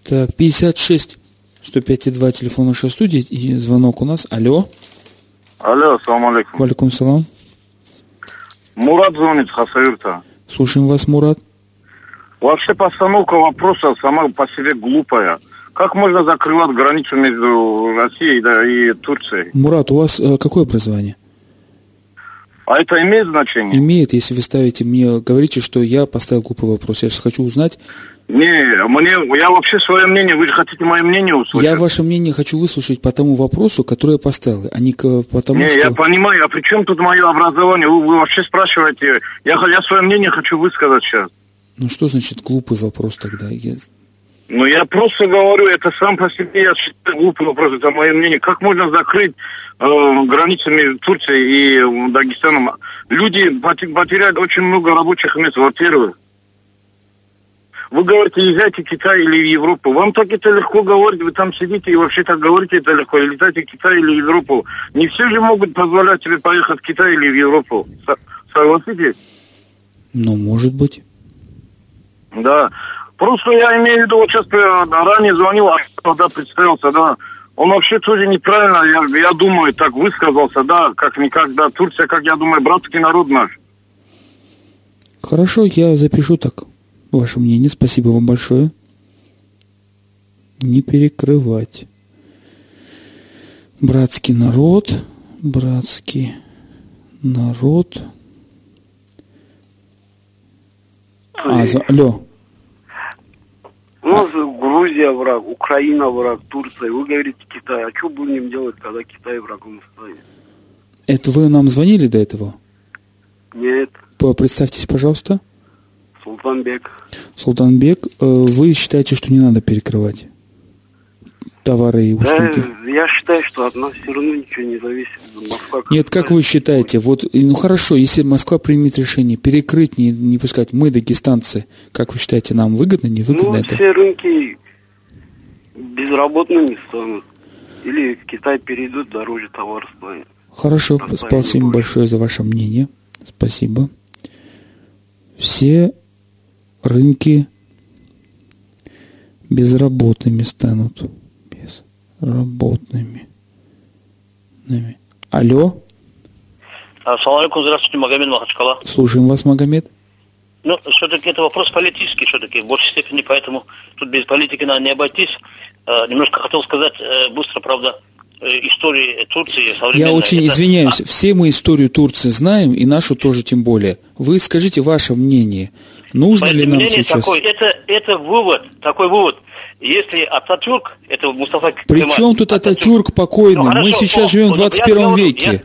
Speaker 2: Так, 56 105 и 2 телефон нашей студии и звонок у нас. Алло.
Speaker 7: Алло, ассаламу алейкум.
Speaker 2: Валикум салам.
Speaker 7: Мурат звонит с Хасавюрта.
Speaker 2: Слушаем вас, Мурат.
Speaker 7: Вообще постановка вопроса сама по себе глупая. Как можно закрывать границу между Россией да, и Турцией?
Speaker 2: Мурат, у вас э, какое образование?
Speaker 7: А это имеет значение?
Speaker 2: Имеет, если вы ставите мне, говорите, что я поставил глупый вопрос. Я сейчас хочу узнать.
Speaker 7: Не, мне, я вообще свое мнение, вы же хотите мое мнение услышать?
Speaker 2: Я ваше мнение хочу выслушать по тому вопросу, который я поставил, а не к, потому
Speaker 7: не,
Speaker 2: что...
Speaker 7: я понимаю, а при чем тут мое образование? Вы, вы вообще спрашиваете, я, я свое мнение хочу высказать сейчас.
Speaker 2: Ну что значит глупый вопрос тогда? Я-
Speaker 7: Ну, я просто говорю, это сам по себе, я считаю, глупый вопрос, это мое мнение. Как можно закрыть э, границы между Турцией и э, Дагестаном? Люди поте- потеряют очень много рабочих мест, во-первых. Вы говорите, езжайте в Китай или в Европу. Вам так это легко говорить, вы там сидите и вообще так говорите это легко. Летайте в Китай или в Европу. Не все же могут позволять себе поехать в Китай или в Европу. Со- Согласитесь?
Speaker 2: Ну, может быть.
Speaker 7: Да. Просто я имею в виду, вот сейчас э, ранее звонил, а представился, да, он вообще тоже неправильно, я, я думаю, так высказался, да, как никогда. Турция, как я думаю, братский народ наш.
Speaker 2: Хорошо, я запишу так ваше мнение. Спасибо вам большое. Не перекрывать. Братский народ, братский народ. А, за... алло.
Speaker 12: У нас Грузия враг, Украина враг, Турция. Вы говорите Китай. А что будем делать, когда Китай врагом станет?
Speaker 2: Это вы нам звонили до этого?
Speaker 12: Нет,
Speaker 2: Представьтесь, пожалуйста.
Speaker 12: Султанбек.
Speaker 2: Султанбек, э, вы считаете, что не надо перекрывать товары и
Speaker 12: Да,
Speaker 2: услуги?
Speaker 12: я считаю, что от нас все равно ничего не зависит. Москва
Speaker 2: Нет, как вы считаете, вот, ну хорошо, если Москва примет решение перекрыть, не, не пускать, мы, дагестанцы, как вы считаете, нам выгодно, не выгодно
Speaker 12: Ну,
Speaker 2: это?
Speaker 12: все рынки безработными станут. Или в Китай перейдут, дороже товар станет.
Speaker 2: Хорошо, спасибо большое за ваше мнение. Спасибо. Все рынки безработными станут. Безработными. Нами. Алло,
Speaker 15: Ассаламу алейкум, здравствуйте, Магомед Махачкала.
Speaker 2: слушаем вас, Магомед.
Speaker 15: Ну, все-таки это вопрос политический, все-таки, в большей степени, поэтому тут без политики надо не обойтись. Э, немножко хотел сказать э, быстро, правда, э, истории Турции.
Speaker 2: Я очень
Speaker 15: Это-
Speaker 2: извиняюсь, все мы историю Турции знаем, и нашу тоже тем более. Вы скажите ваше мнение. Нужно ли нам
Speaker 15: мнение
Speaker 2: сейчас...
Speaker 15: такое, это, это вывод, такой вывод. Если Ататюрк, это Мустафа
Speaker 2: Причем тут Ататюрк покойный?
Speaker 15: Ну,
Speaker 2: Мы
Speaker 15: хорошо,
Speaker 2: сейчас
Speaker 15: он-
Speaker 2: живем в
Speaker 15: он- я
Speaker 2: 21
Speaker 15: говорю,
Speaker 2: веке.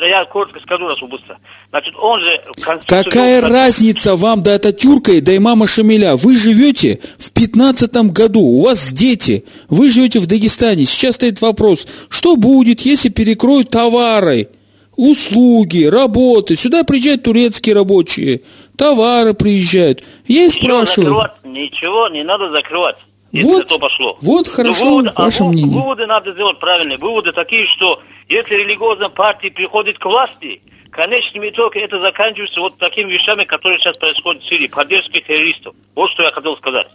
Speaker 15: Я, я коротко скажу, раз быстро. Значит, он же... Конституцию
Speaker 2: Какая разница вам до Ататюрка и до имама Шамиля? Вы живете в 15 году, у вас дети, вы живете в Дагестане. Сейчас стоит вопрос, что будет, если перекроют товары, услуги, работы? Сюда приезжают турецкие рабочие, товары приезжают. Я и
Speaker 15: Ничего
Speaker 2: спрашиваю.
Speaker 15: закрывать, ничего не надо закрывать. Если
Speaker 2: Вот,
Speaker 15: то пошло.
Speaker 2: вот
Speaker 15: Но
Speaker 2: хорошо,
Speaker 15: выводы, а
Speaker 2: ваше
Speaker 15: вы-
Speaker 2: мнение.
Speaker 15: Выводы надо сделать правильные. Выводы такие, что если религиозная партия приходит к власти, конечным итогом это заканчивается вот такими вещами, которые сейчас происходят в Сирии, поддержкой террористов. Вот что я хотел сказать.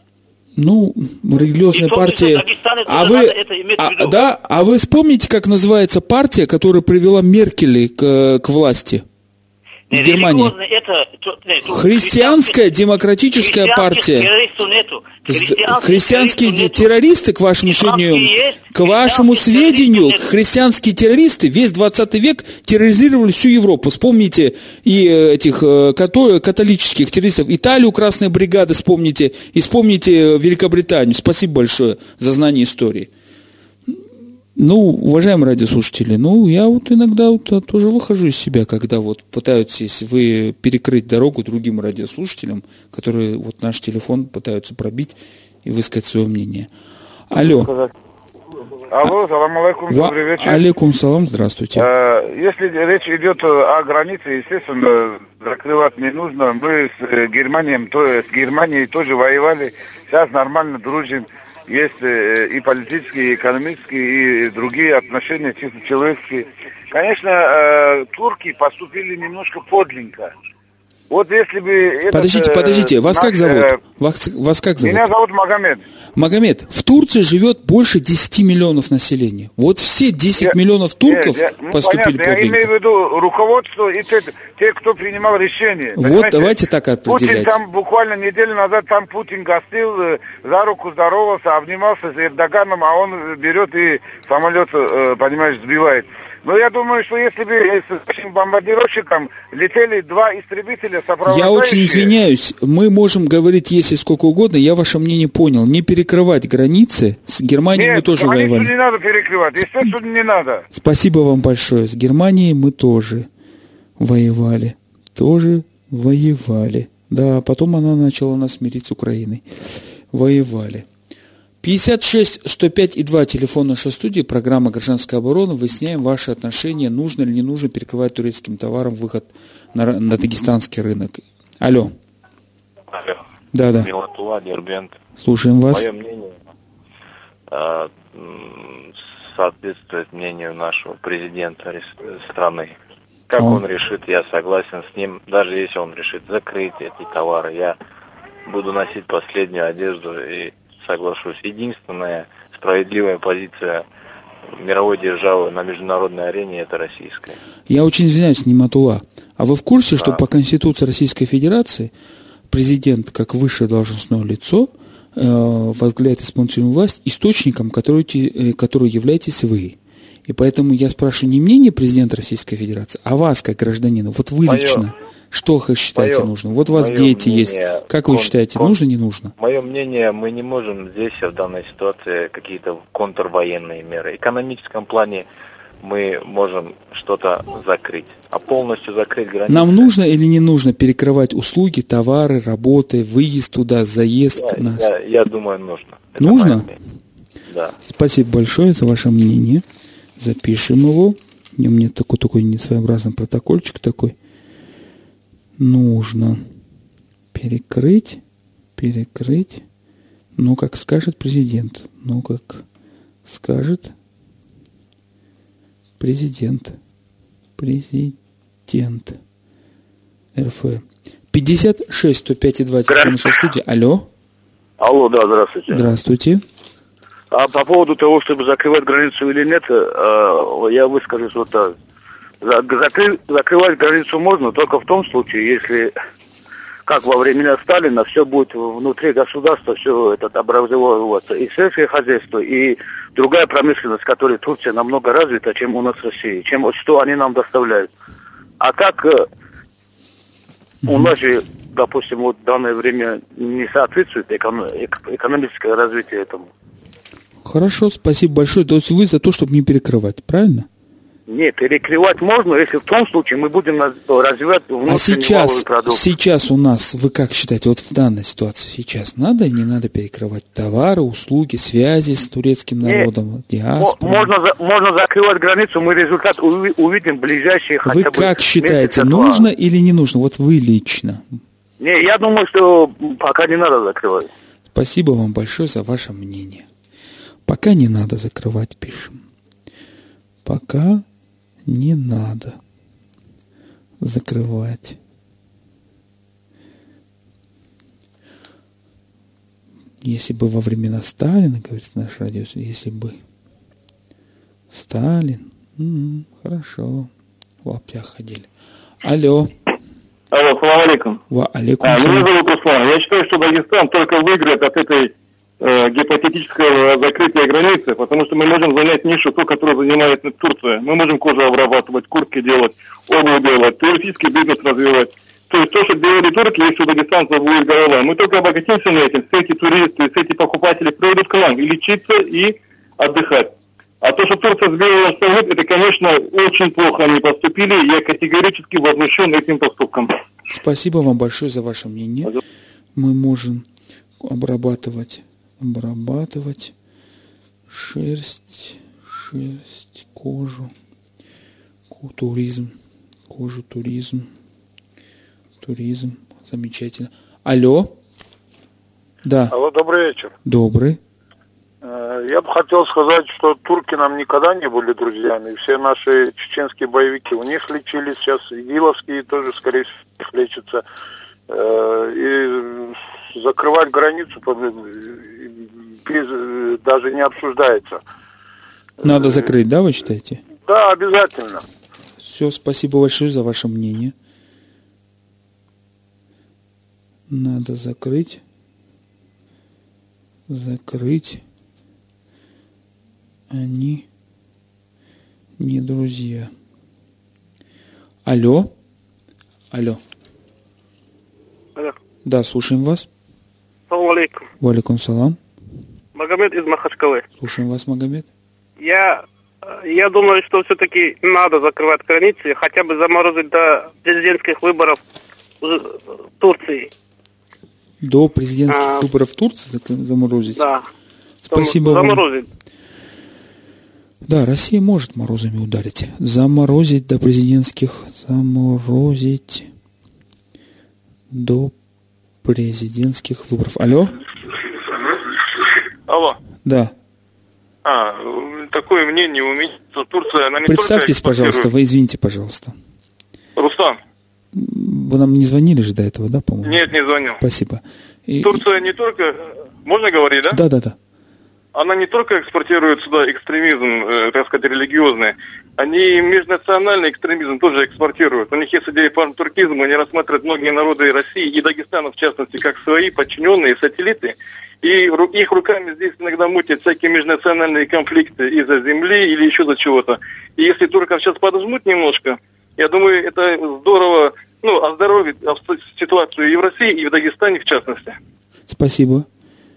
Speaker 2: Ну, религиозная
Speaker 15: том
Speaker 2: партия. А вы, а, да, а вы вспомните, как называется партия, которая привела Меркель к, к власти
Speaker 15: Не,
Speaker 2: Германии?
Speaker 15: это... то- не, то-
Speaker 2: Христианская демократическая партия. Христианские де- террористы, к вашему сведению,
Speaker 15: есть,
Speaker 2: к вашему сведению, христианские террористы весь 20 век терроризировали всю Европу. Вспомните и э, этих э, като- католических террористов. Италию, Красная бригада, вспомните. И вспомните э, Великобританию. Спасибо большое за знание истории. Ну, уважаемые радиослушатели, ну, я вот иногда вот а, тоже выхожу из себя, когда вот пытаетесь вы перекрыть дорогу другим радиослушателям, которые вот наш телефон пытаются пробить и высказать свое мнение. Алло.
Speaker 16: Алло, салам алейкум,
Speaker 2: Ва-
Speaker 16: добрый вечер.
Speaker 2: Алейкум салам, здравствуйте.
Speaker 16: Э, Если речь идет о границе, естественно, закрывать не нужно. Мы с э, Германией, то, с Германией тоже воевали. Сейчас нормально дружим. Есть э, и политические, и экономические, и другие отношения, чисто человеческие. Конечно, э, турки поступили немножко подлинно. Вот если бы... этот,
Speaker 2: Подождите,
Speaker 16: э,
Speaker 2: подождите, вас как
Speaker 16: наш,
Speaker 2: зовут?
Speaker 16: э,
Speaker 2: Вас, вас как зовут?
Speaker 16: Меня зовут Магомед.
Speaker 2: Магомед, в Турции живет больше 10 миллионов населения. Вот все 10
Speaker 16: Я-
Speaker 2: миллионов турков
Speaker 16: я- я- ну,
Speaker 2: поступили
Speaker 16: понятно, Я имею в виду руководство и те, те, кто принимал решения.
Speaker 2: Вот
Speaker 16: понимаете?
Speaker 2: давайте так
Speaker 16: Путин
Speaker 2: определять.
Speaker 16: там буквально неделю назад там Путин гостил, э, за руку здоровался, обнимался с Эрдоганом, а он берет и самолет, э, понимаешь, сбивает. Но я думаю, что если бы э, с этим бомбардировщиком летели два истребителя сопровождающие...
Speaker 2: Я очень извиняюсь, мы можем говорить, если сколько угодно, я ваше мнение понял. Не перекрывать границы, с Германией мы
Speaker 16: Нет,
Speaker 2: тоже
Speaker 16: границу
Speaker 2: воевали.
Speaker 16: не надо перекрывать, естественно, не надо.
Speaker 2: Спасибо вам большое. С Германией мы тоже воевали. Тоже воевали. Да, потом она начала нас мирить с Украиной. Воевали. 56 105 и 2 телефон нашей студии, программа «Гражданская оборона». Выясняем ваши отношения, нужно или не нужно перекрывать турецким товаром выход на, на дагестанский рынок. Алло,
Speaker 17: Алло.
Speaker 2: Да, да.
Speaker 17: Милатула, Дербент.
Speaker 2: Слушаем вас.
Speaker 17: Мое мнение э, м, соответствует мнению нашего президента страны. Как
Speaker 2: А.
Speaker 17: он решит, я согласен с ним. Даже если он решит закрыть эти товары, я буду носить последнюю одежду и соглашусь. Единственная справедливая позиция
Speaker 18: мировой державы на международной арене это российская.
Speaker 2: Я очень извиняюсь, Нематула. А вы в курсе, что по Конституции Российской Федерации президент, как высшее должностное лицо, э, возглавляет исполнительную власть источником, который, э, который являетесь вы? И поэтому я спрашиваю не мнение президента Российской Федерации, а вас, как гражданина. Вот вы
Speaker 18: Моё-
Speaker 2: лично, что вы считаете нужно? Вот у вас дети
Speaker 18: мнение,
Speaker 2: есть. Как вы
Speaker 18: кон-
Speaker 2: считаете,
Speaker 18: кон-
Speaker 2: нужно, не нужно?
Speaker 18: Мое мнение, мы не можем здесь в данной ситуации какие-то контрвоенные меры. В экономическом плане мы можем что-то закрыть, а полностью закрыть границы.
Speaker 2: Нам нужно или не нужно перекрывать услуги, товары, работы, выезд туда, заезд
Speaker 18: я,
Speaker 2: нас?
Speaker 18: я- я думаю, нужно.
Speaker 2: Нужно?
Speaker 18: мое. Да.
Speaker 2: Спасибо большое за ваше мнение. Запишем его. И у меня такой, такой несвоеобразный протокольчик такой. Нужно перекрыть, перекрыть. Ну, как скажет президент. Ну, как скажет президент. Президент. РФ. 56 105 и 2 телефон студии. Алло.
Speaker 19: Алло, да, здравствуйте.
Speaker 2: Здравствуйте.
Speaker 19: А по поводу того, чтобы закрывать границу или нет, э, я выскажусь вот так. За- закры- закрывать границу можно только в том случае, если, как во времена Сталина, все будет внутри государства, все это образовываться. И сельское хозяйство, и другая промышленность, которая Турция намного развита, чем у нас в России, чем что они нам доставляют. А так э, у нас же, допустим, вот в данное время не соответствует эконом- эк- экономическое развитие этому.
Speaker 2: Хорошо, спасибо большое. То есть вы за то, чтобы не перекрывать, правильно?
Speaker 19: Нет, перекрывать можно, если в том случае мы будем развивать внутренний
Speaker 2: А сейчас,
Speaker 19: продукт.
Speaker 2: сейчас у нас, вы как считаете, вот в данной ситуации сейчас надо или не надо перекрывать товары, услуги, связи с турецким
Speaker 19: Нет.
Speaker 2: народом,
Speaker 19: Мо-
Speaker 2: диаспорой?
Speaker 19: можно, можно закрывать границу, мы результат уви- увидим в ближайшие хотя
Speaker 2: Вы
Speaker 19: бы
Speaker 2: как считаете,
Speaker 19: два.
Speaker 2: нужно или не нужно? Вот вы лично.
Speaker 19: Не, я думаю, что пока не надо закрывать.
Speaker 2: Спасибо вам большое за ваше мнение. Пока не надо закрывать, пишем. Пока не надо закрывать. Если бы во времена Сталина, говорит наш радио, если бы Сталин, м, хорошо, в лаптях ходили. Алло,
Speaker 20: Алло, салам алейкум.
Speaker 2: ва алейкум
Speaker 20: А, меня зовут Руслан. Я считаю, что Дагестан только выиграет от этой э, гипотетического закрытия границы, потому что мы можем занять нишу, ту, которую занимает Турция. Мы можем кожу обрабатывать, куртки делать, обувь делать, туристический бизнес развивать. То есть то, что делали турки, если у дагестанцев будет голова, мы только обогатимся на этим. Все эти туристы, все эти покупатели приедут к нам и лечиться, и отдыхать. А то, что Турция сделала совет, это, конечно, очень плохо они поступили. Я категорически возмущен этим поступком.
Speaker 2: Спасибо вам большое за ваше мнение. Мы можем обрабатывать, обрабатывать шерсть, шерсть, кожу, туризм, кожу, туризм, туризм. Замечательно. Алло. Да,
Speaker 21: Алло, добрый вечер.
Speaker 2: добрый.
Speaker 21: Э, Я бы хотел сказать, что турки нам никогда не были друзьями. Все наши чеченские боевики у них лечились, сейчас игиловские тоже, скорее всего, лечатся. Э, И закрывать границу по- без- даже не обсуждается.
Speaker 2: Надо закрыть, да, вы считаете?
Speaker 21: Да, обязательно.
Speaker 2: Все, спасибо большое за ваше мнение. Надо закрыть. Закрыть. Они не друзья. Алло. Алло.
Speaker 22: Алло.
Speaker 2: Да, слушаем вас.
Speaker 22: Салам алейкум.
Speaker 2: Валикум салам.
Speaker 22: Магомед из Махачкалы.
Speaker 2: Слушаем вас, Магомед.
Speaker 22: Я, э, я думаю, что все-таки надо закрывать границы, хотя бы заморозить до президентских выборов в Турции.
Speaker 2: До президентских
Speaker 22: А.
Speaker 2: выборов в Турции заморозить?
Speaker 22: Да.
Speaker 2: Спасибо вам.
Speaker 22: Заморозить.
Speaker 2: Да, Россия может морозами ударить. Заморозить до президентских. Заморозить до президентских выборов. Алло?
Speaker 20: Алло.
Speaker 2: Да.
Speaker 20: А, такое мнение у меня, что Турция, она не
Speaker 2: Представьтесь,
Speaker 20: только
Speaker 2: пожалуйста, вы извините, пожалуйста.
Speaker 20: Рустам,
Speaker 2: Вы нам не звонили же до этого, да, по-моему?
Speaker 20: нет, не звонил.
Speaker 2: Спасибо. И-
Speaker 20: Турция не только... Можно говорить, да?
Speaker 2: Да, да, да.
Speaker 20: она не только экспортирует сюда экстремизм, э, так сказать, религиозный, они межнациональный экстремизм тоже экспортируют. У них есть идея пантуркизма, они рассматривают многие народы России и Дагестана, в частности, как свои подчиненные сателлиты. И их руками здесь иногда мутят всякие межнациональные конфликты из-за земли или еще за чего-то. И если турков сейчас подожмут немножко, я думаю, это здорово ну, оздоровит ситуацию и в России, и в Дагестане в частности.
Speaker 2: Спасибо.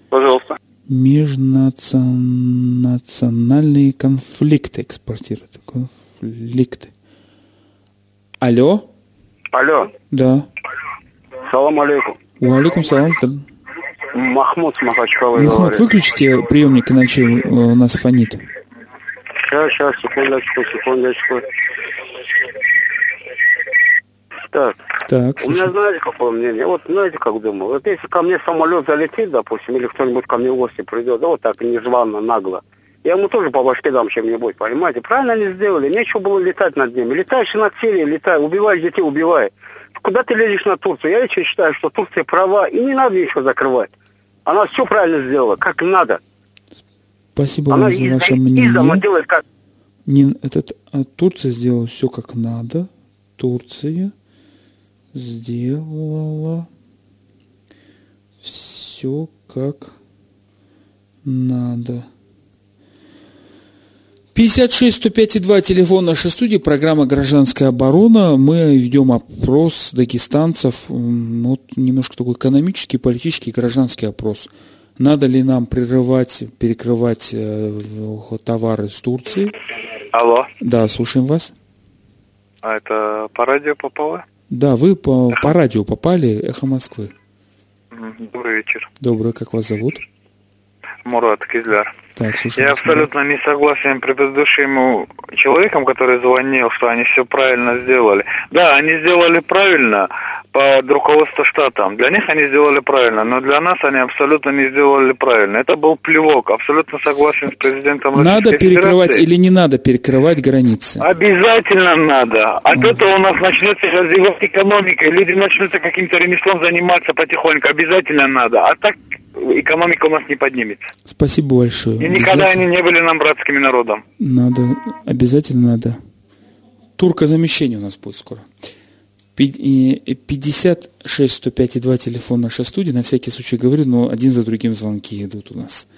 Speaker 20: Пожалуйста.
Speaker 2: Межнациональные конфликты экспортируют. Конфликты. Алло?
Speaker 23: Алло,
Speaker 2: Да.
Speaker 23: салам алейкум.
Speaker 2: Уалейкум салам.
Speaker 23: Махмуд с Махачкалы
Speaker 2: Махмуд, выключите приемник, иначе э, у нас фонит.
Speaker 23: Сейчас, сейчас, секундочку, секундочку. Так,
Speaker 2: Так,
Speaker 23: у меня знаете какое мнение? Вот знаете, как думаю, вот если ко мне самолет залетит, допустим, или кто-нибудь ко мне в гости придет, да вот так незвано, нагло, я ему тоже по башке дам чем-нибудь, понимаете? Правильно они сделали, нечего было летать над ними. Летаешь над Сирией, летай, убиваешь детей, убивай. Куда ты лезешь на Турцию? Я лично считаю, что Турция права, и не надо ничего закрывать. Она все правильно сделала, как надо.
Speaker 2: Спасибо
Speaker 23: Она
Speaker 2: вам за ваше мнение.
Speaker 23: делает как
Speaker 2: Не, этот, а, Турция сделала все как надо. Турция сделала все как надо. 56 105 2 телефон нашей студии, программа «Гражданская оборона». Мы ведем опрос дагестанцев, вот немножко такой экономический, политический, гражданский опрос. Надо ли нам прерывать, перекрывать э, товары с Турции?
Speaker 24: Алло,
Speaker 2: Да, слушаем вас.
Speaker 24: а это по радио попало?
Speaker 2: Да, вы по, по радио попали, «Эхо Москвы».
Speaker 24: Добрый вечер.
Speaker 2: Доброе, как вас зовут?
Speaker 24: Мурат Кизляр.
Speaker 2: Так, слушаем
Speaker 24: Я абсолютно не согласен предыдущему человеком, который звонил, что они все правильно сделали. Да, они сделали правильно под руководством штата. Для них они сделали правильно, но для нас они абсолютно не сделали правильно. Это был плевок. Абсолютно согласен с президентом
Speaker 2: Надо
Speaker 24: Российской
Speaker 2: перекрывать
Speaker 24: Федерации.
Speaker 2: или не надо перекрывать границы?
Speaker 24: Обязательно надо. От этого у нас начнется развивать экономика, и люди начнут каким-то ремеслом заниматься потихоньку. Обязательно надо. А так экономика у нас не поднимется.
Speaker 2: Спасибо большое.
Speaker 24: И никогда они не были нам братским народом.
Speaker 2: Надо, обязательно надо. Туркозамещение у нас будет скоро. Пи- и 56 105 2 телефон нашей студии. На всякий случай говорю, но один за другим звонки идут у нас.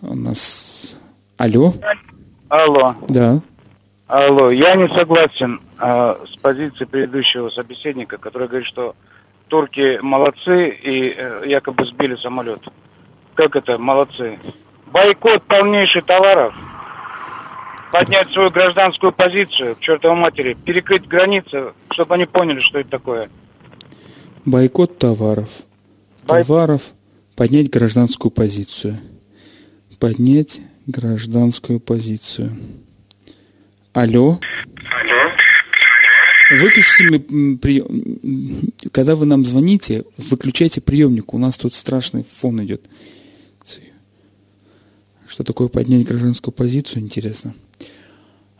Speaker 2: У нас... Алло?
Speaker 21: Алло,
Speaker 2: Да.
Speaker 21: алло, я не согласен а, с позицией предыдущего собеседника, который говорит, что турки молодцы и э, якобы сбили самолет. Как это молодцы? Бойкот полнейший товаров, поднять свою гражданскую позицию, к чертовой матери, перекрыть границы, чтобы они поняли, что это такое.
Speaker 2: Бойкот товаров. Товаров. Поднять гражданскую позицию. Поднять гражданскую позицию. Алло? Выключите ми- м, прием. Когда вы нам звоните, выключайте приемник. У нас тут страшный фон идет. Что такое поднять гражданскую позицию, интересно.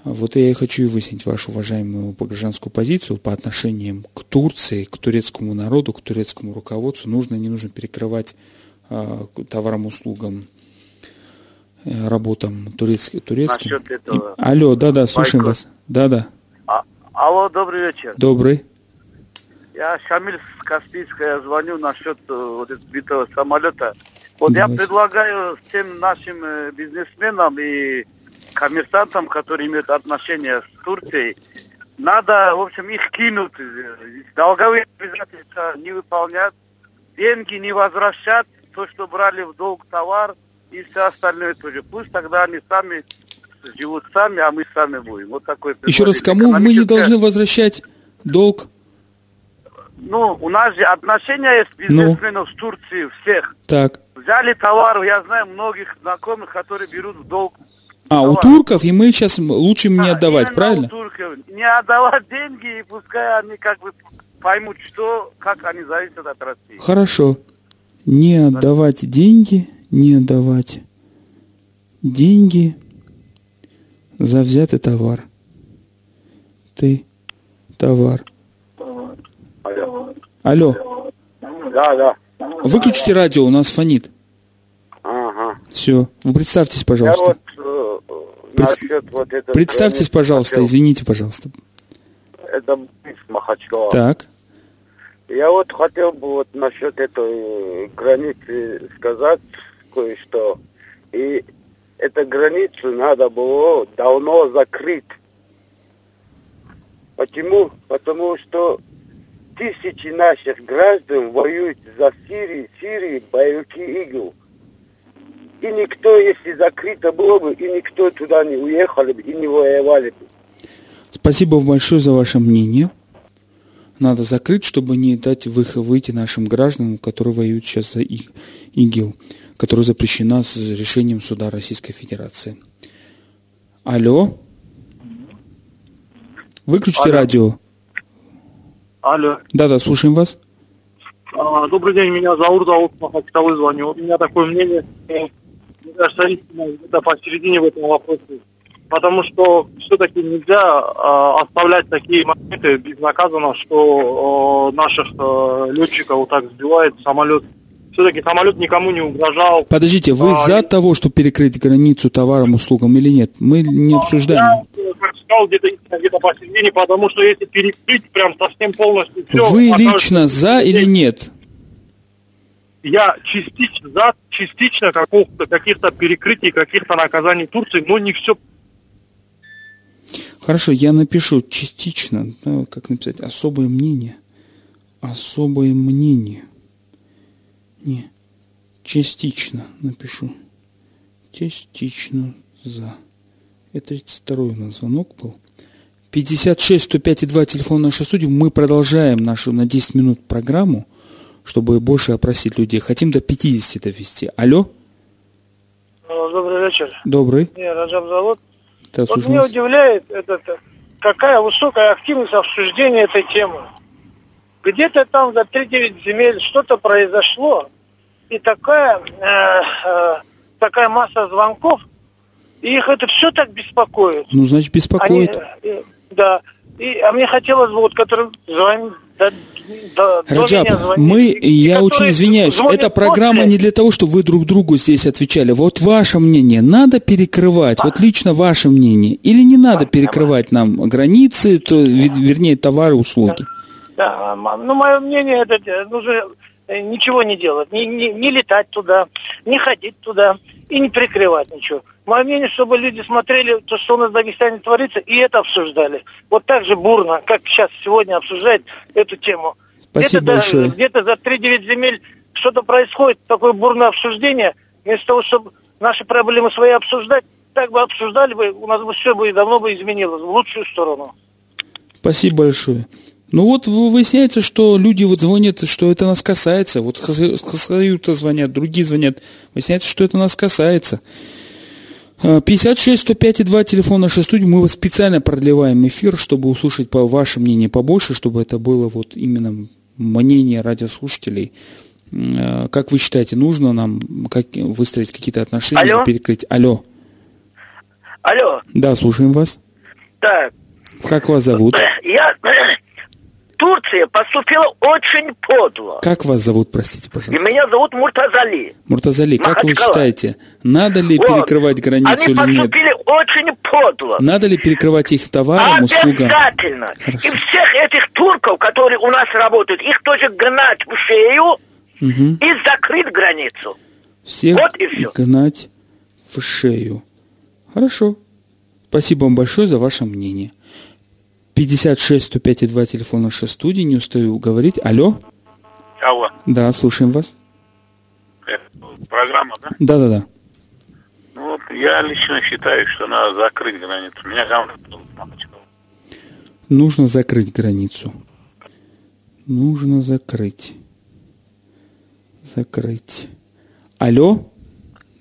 Speaker 2: А Вот я и хочу и выяснить вашу уважаемую гражданскую позицию по отношениям к Турции, к турецкому народу, к турецкому руководству. Нужно не нужно перекрывать а, к товарам, услугам, э, работам турецки- турецким.
Speaker 19: Насчет этого
Speaker 2: И- Алло, да-да, слушаем
Speaker 19: бойкот.
Speaker 2: вас. Да-да,
Speaker 19: Алло, добрый вечер.
Speaker 2: добрый.
Speaker 19: Я Шамиль с Каспийска, я звоню насчет э, вот этого самолета. Вот я
Speaker 2: Давайте.
Speaker 19: предлагаю всем нашим э, бизнесменам и коммерсантам, которые имеют отношение с Турцией, надо, в общем, их кинуть. Долговые обязательства не выполнять, деньги не возвращать, то, что брали в долг товар и все остальное тоже. Пусть тогда они сами живут сами, а мы сами будем. Вот такой
Speaker 2: Еще раз, кому мы не должны возвращать долг?
Speaker 19: Ну, у нас же отношения есть бизнесменов с Турцией всех.
Speaker 2: Так.
Speaker 19: Взяли товар, я знаю многих знакомых, которые берут в долг.
Speaker 2: А, у
Speaker 19: товар.
Speaker 2: турков, и мы сейчас лучше им не отдавать,
Speaker 19: Именно
Speaker 2: правильно?
Speaker 19: у турков. Не отдавать деньги, и пускай они как бы поймут, что, как они зависят от России.
Speaker 2: Хорошо. Не отдавать деньги, не отдавать деньги за взятый товар. Ты товар. Алло,
Speaker 23: Да, да.
Speaker 2: выключите радио, у нас фонит.
Speaker 23: Ага.
Speaker 2: Все. Вы представьтесь, пожалуйста.
Speaker 25: Я вот
Speaker 2: Пред-
Speaker 25: вот.
Speaker 2: Представьтесь, пожалуйста, извините, пожалуйста.
Speaker 25: Это из Махачкала.
Speaker 2: Так.
Speaker 25: Я вот хотел бы вот насчет этой э, границы сказать кое-что. И эту границу надо было давно закрыть. Почему? Потому что тысячи наших граждан воюют за Сирию, Сирии, боевики ИГИЛ. И никто, если закрыто было бы, и никто туда не уехали бы и не воевали бы.
Speaker 2: Спасибо большое за ваше мнение. Надо закрыть, чтобы не дать вых- выйти нашим гражданам, которые воюют сейчас за И- ИГИЛ, которая запрещена с решением суда Российской Федерации. Алло? Выключите
Speaker 26: Алло.
Speaker 2: радио.
Speaker 26: Алло.
Speaker 2: Да-да, слушаем вас.
Speaker 26: А, добрый день, меня зовут Заур Махачкалы, звоню. У меня такое мнение, что, истина где-то посередине в этом вопросе. Потому что все-таки нельзя а, оставлять такие моменты безнаказанно, что а, наших а, летчиков вот так сбивает самолет. Все-таки самолет никому не угрожал.
Speaker 2: Подождите, вы
Speaker 26: А,
Speaker 2: за того, чтобы перекрыть границу товарам, услугам или нет? Мы не обсуждаем.
Speaker 26: Я, как сказал, где-то где-то посередине, потому что если перекрыть прям совсем полностью все...
Speaker 2: Вы лично за или нет?
Speaker 26: Я частично за, частично каких-то перекрытий, каких-то наказаний Турции, но не все.
Speaker 2: Хорошо, я напишу частично, да, как написать, особое мнение. Особое мнение. Не, частично напишу. Частично за. Это 32 у нас звонок был. 56 105 и 2 телефон нашей студии. Мы продолжаем нашу на 10 минут программу, чтобы больше опросить людей. Хотим до 50 довести. Алло?
Speaker 26: Добрый вечер.
Speaker 2: Добрый.
Speaker 26: Не, Раджаб Завод.
Speaker 2: Да,
Speaker 26: Вот меня
Speaker 2: вас.
Speaker 26: удивляет этот, какая высокая активность обсуждения этой темы. Где-то там за 3-9 земель что-то произошло, и такая, э, э, такая масса звонков, и их это все так беспокоит.
Speaker 2: Ну, значит, беспокоит.
Speaker 26: Они, э, да. И, а мне хотелось бы, вот, который звонит, до,
Speaker 2: Раджаб,
Speaker 26: звонит,
Speaker 2: мы,
Speaker 26: и-
Speaker 2: я очень извиняюсь,
Speaker 26: звонят
Speaker 2: эта программа
Speaker 26: после.
Speaker 2: не для того, чтобы вы друг другу здесь отвечали. Вот ваше мнение, надо перекрывать, вот лично ваше мнение, или не надо перекрывать нам границы, то, ве- вернее, товары, услуги?
Speaker 26: Да, м- ну, мое мнение, это э, нужно э, ничего не делать, не, не, не летать туда, не ходить туда и не прикрывать ничего. Мое мнение, чтобы люди смотрели то, что у нас в Дагестане творится, и это обсуждали. Вот так же бурно, как сейчас сегодня обсуждают эту тему.
Speaker 2: Спасибо
Speaker 26: где-то,
Speaker 2: большое.
Speaker 26: где-то за 3-9 земель что-то происходит, такое бурное обсуждение, вместо того, чтобы наши проблемы свои обсуждать, так бы обсуждали бы, у нас бы все бы и давно бы изменилось в лучшую сторону.
Speaker 2: Спасибо большое. Ну вот вы- выясняется, что люди вот звонят, что это нас касается. Вот Хасаюта звонят, другие звонят. Выясняется, что это нас касается. А, 56 105 и 2 телефон нашей студии. Мы специально продлеваем эфир, чтобы услышать по ваше мнение побольше, чтобы это было вот именно мнение радиослушателей. А, Как вы считаете, нужно нам как, выстроить какие-то отношения,
Speaker 26: Алло?
Speaker 2: перекрыть? Алло.
Speaker 26: Алло,
Speaker 2: Да, слушаем вас.
Speaker 26: так,
Speaker 2: Как вас зовут?
Speaker 26: я... Турция поступила очень подло.
Speaker 2: Как вас зовут, простите,
Speaker 26: И
Speaker 2: пожалуйста?
Speaker 26: меня зовут Муртазали.
Speaker 2: Муртазали, как вы
Speaker 26: Махачкала.
Speaker 2: считаете, надо ли
Speaker 26: Вот.
Speaker 2: перекрывать границу
Speaker 26: Они
Speaker 2: или нет?
Speaker 26: поступили очень подло.
Speaker 2: Надо ли перекрывать их товарам, услугам?
Speaker 26: Обязательно.
Speaker 2: Хорошо.
Speaker 26: И всех этих турков, которые у нас работают, их тоже гнать в шею
Speaker 2: Мгм.
Speaker 26: и закрыть границу.
Speaker 2: Всех
Speaker 26: Вот и всё.
Speaker 2: гнать в шею. Хорошо. Спасибо вам большое за ваше мнение. 56 105 и 2 телефон нашей студии. Не устаю говорить. Алло?
Speaker 27: Алло,
Speaker 2: Да, слушаем вас.
Speaker 27: это программа, да?
Speaker 2: Да-да-да.
Speaker 27: Ну вот я лично считаю, что надо закрыть границу. Меня там
Speaker 2: Нужно закрыть границу. Нужно закрыть. Закрыть. Алло?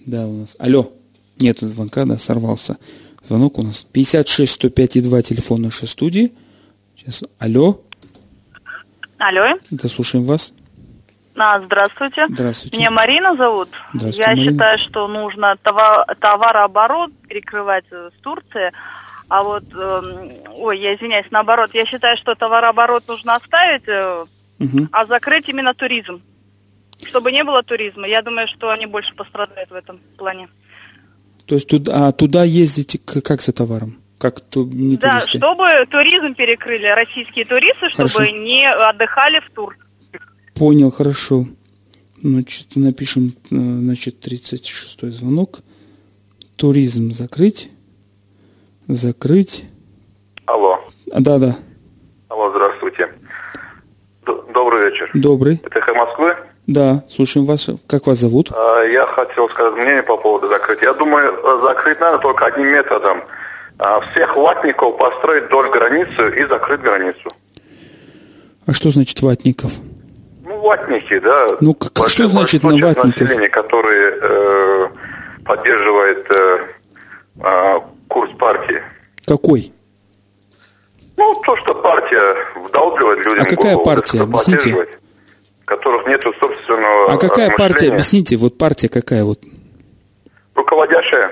Speaker 2: Да, у нас. Алло. Нету звонка, да, сорвался. Звонок у нас 56 105 и 2 телефон нашей студии. Сейчас. Алло.
Speaker 28: Алло,
Speaker 2: Да, слушаем вас.
Speaker 28: а, здравствуйте.
Speaker 2: Здравствуйте.
Speaker 28: Меня Марина зовут.
Speaker 2: Здравствуйте,
Speaker 28: Я
Speaker 2: Марина.
Speaker 28: считаю, что нужно товар, товарооборот перекрывать э, с Турции. А вот, эм, ой, я извиняюсь, наоборот, я считаю, что товарооборот нужно оставить, э,
Speaker 2: Мгм.
Speaker 28: а закрыть именно туризм. чтобы не было туризма. Я думаю, что они больше пострадают в этом плане.
Speaker 2: То есть туда, а туда ездите как за товаром? Как ту, не
Speaker 28: да,
Speaker 2: туристы?
Speaker 28: чтобы туризм перекрыли, российские туристы, чтобы
Speaker 2: Хорошо.
Speaker 28: не отдыхали в тур.
Speaker 2: Понял, хорошо. Значит, напишем, э, значит, 36 звонок. Туризм закрыть. Закрыть.
Speaker 29: Алло.
Speaker 2: А, да, да.
Speaker 29: Алло, здравствуйте. Д- Добрый вечер.
Speaker 2: Добрый.
Speaker 29: Это эхо Москвы.
Speaker 2: Да, слушаем вас. Как вас зовут?
Speaker 29: А, Я хотел сказать мнение по поводу закрытия. Я думаю, э, закрыть надо только одним методом. А, Всех ватников построить вдоль границы и закрыть границу.
Speaker 2: А что значит ватников?
Speaker 29: Ну, ватники, да.
Speaker 2: Ну, как-
Speaker 29: Большой-
Speaker 2: что значит на ватников?
Speaker 29: населения, которые э, поддерживает э, а, курс партии.
Speaker 2: Какой?
Speaker 29: Ну, то, что партия вдалбливает людям
Speaker 2: А какая
Speaker 29: голову,
Speaker 2: партия? Объясните.
Speaker 29: Которых нету собственного
Speaker 2: А какая
Speaker 29: э,
Speaker 2: партия? Объясните, вот партия какая вот?
Speaker 29: Руководящая.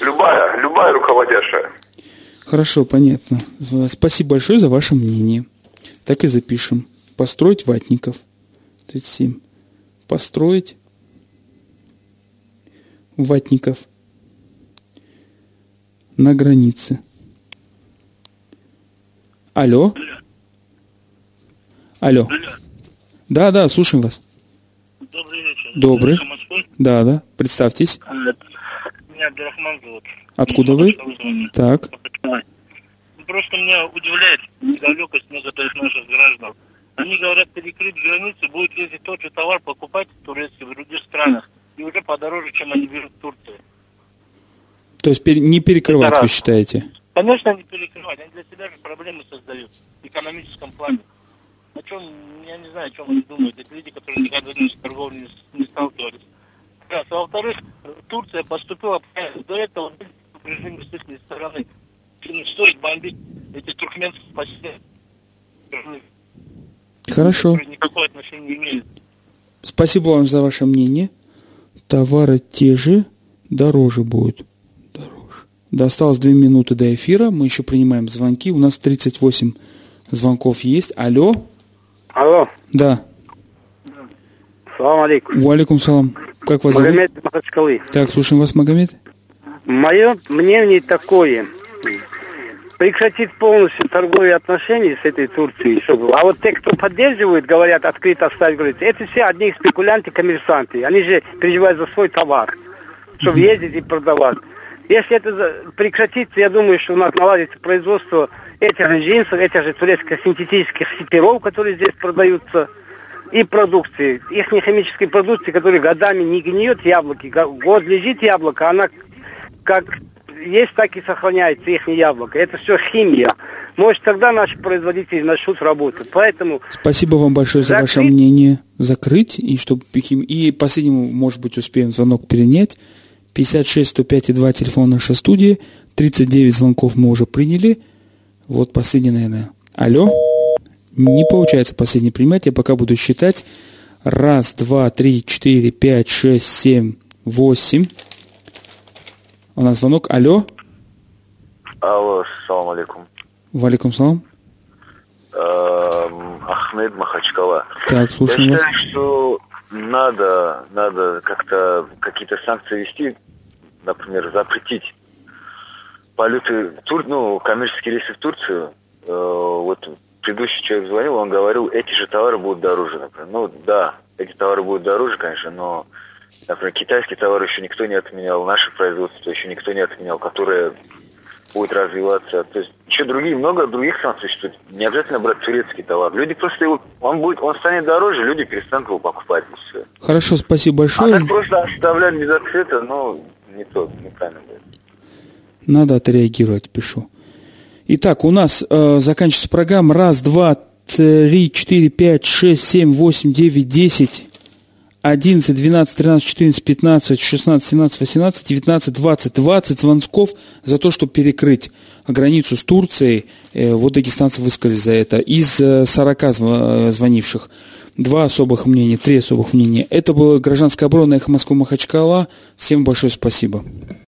Speaker 29: Любая, любая руководящая.
Speaker 2: Хорошо, понятно. В- Спасибо большое за ваше мнение. Так и запишем. Построить ватников. 37. Построить ватников на границе. Алло? Алло. Да, да, слушаем вас.
Speaker 15: Добрый вечер.
Speaker 2: Добрый. Да, да. Представьтесь.
Speaker 15: Меня Абдурахман зовут.
Speaker 2: Откуда вы? Так.
Speaker 15: Просто меня удивляет недалекость некоторых наших граждан. Они говорят, перекрыть границы, будет ездить тот же товар покупать турецкий в других странах. И уже подороже, чем они берут в Турции.
Speaker 2: То есть не перекрывать, вы считаете?
Speaker 15: Конечно, они перекрывают. Они для себя же проблемы создают в экономическом плане. О чем, я не знаю, о чем они думают. Это люди, которые никогда не с торговлей не, не сталкивались. Раз. А во-вторых, Турция поступила. До этого были предупреждения с их стороны. Не стоит бомбить эти туркменские поселения,
Speaker 2: Хорошо.
Speaker 15: никакого отношения не имеют.
Speaker 2: Спасибо вам за ваше мнение. Товары те же, дороже будут. Дороже. Да, осталось две минуты до эфира. Мы еще принимаем звонки. У нас 38 звонков есть. Алло?
Speaker 23: Алло,
Speaker 2: Да.
Speaker 23: салам алейкум.
Speaker 2: Валикум салам. Как вас зовут?
Speaker 23: Магомед Махачкалы.
Speaker 2: Так, слушаем вас, Магомед.
Speaker 23: Мое мнение такое. Прекратить полностью торговые отношения с этой Турцией. Чтобы... А вот те, кто поддерживает, говорят, открыто оставить границы, это все одни спекулянты, коммерсанты. Они же переживают за свой товар, чтобы ездить и продавать. Если это прекратится, я думаю, что у нас наладится производство этих же джинсов, этих же турецких синтетических сетеров, которые здесь продаются, и продукции. Их химической продукции, которая годами не гниет яблоки. Го- Год лежит яблоко, она как есть, так и сохраняется их яблоко. Это все химия. Может, тогда наши производители начнут работать. Поэтому
Speaker 2: Спасибо вам большое за ваше
Speaker 23: Закрыть.
Speaker 2: мнение. Закрыть. И, чтобы, и последнему, может быть, успеем звонок перенять. 56 105 и 2 телефон нашей студии. 39 звонков мы уже приняли. Вот последний, наверное. Алло? Не получается последний принимать. Я пока буду считать. Раз, два, три, четыре, пять, шесть, семь, восемь. У нас звонок. Алло?
Speaker 18: Алло, салам алейкум.
Speaker 2: Валикум салам.
Speaker 18: Эм, Ахмед Махачкала.
Speaker 2: Так, слушаем
Speaker 18: Я
Speaker 2: вас.
Speaker 18: считаю, что надо, надо как-то какие-то санкции вести, например, запретить полеты, в Тур, ну, коммерческие рейсы в Турцию. Э, вот предыдущий человек звонил, он говорил, эти же товары будут дороже, например. Ну, да, эти товары будут дороже, конечно, но, например, китайские товары еще никто не отменял, наше производство еще никто не отменял, которое будет развиваться. То есть еще другие, много других санкций существует. Не обязательно брать турецкий товар. Люди просто его, он будет, он станет дороже, люди перестанут его покупать. и всё.
Speaker 2: Хорошо, спасибо
Speaker 18: А
Speaker 2: большое.
Speaker 18: так просто оставлять без ответа, ну, не то, неправильно.
Speaker 2: Надо отреагировать, пишу. Итак, у нас э, заканчивается программа. Раз, два, три, четыре, пять, шесть, семь, восемь, девять, десять, одиннадцать, двенадцать, тринадцать, четырнадцать, пятнадцать, шестнадцать, семнадцать, восемнадцать, девятнадцать, двадцать. Двадцать звонков за то, чтобы перекрыть границу с Турцией. Э, вот дагестанцы высказали за это. Из э, 40 зв- э, звонивших. Два особых мнения, три особых мнения. Это было гражданская оборона Эхо Москвы Махачкала. Всем большое спасибо.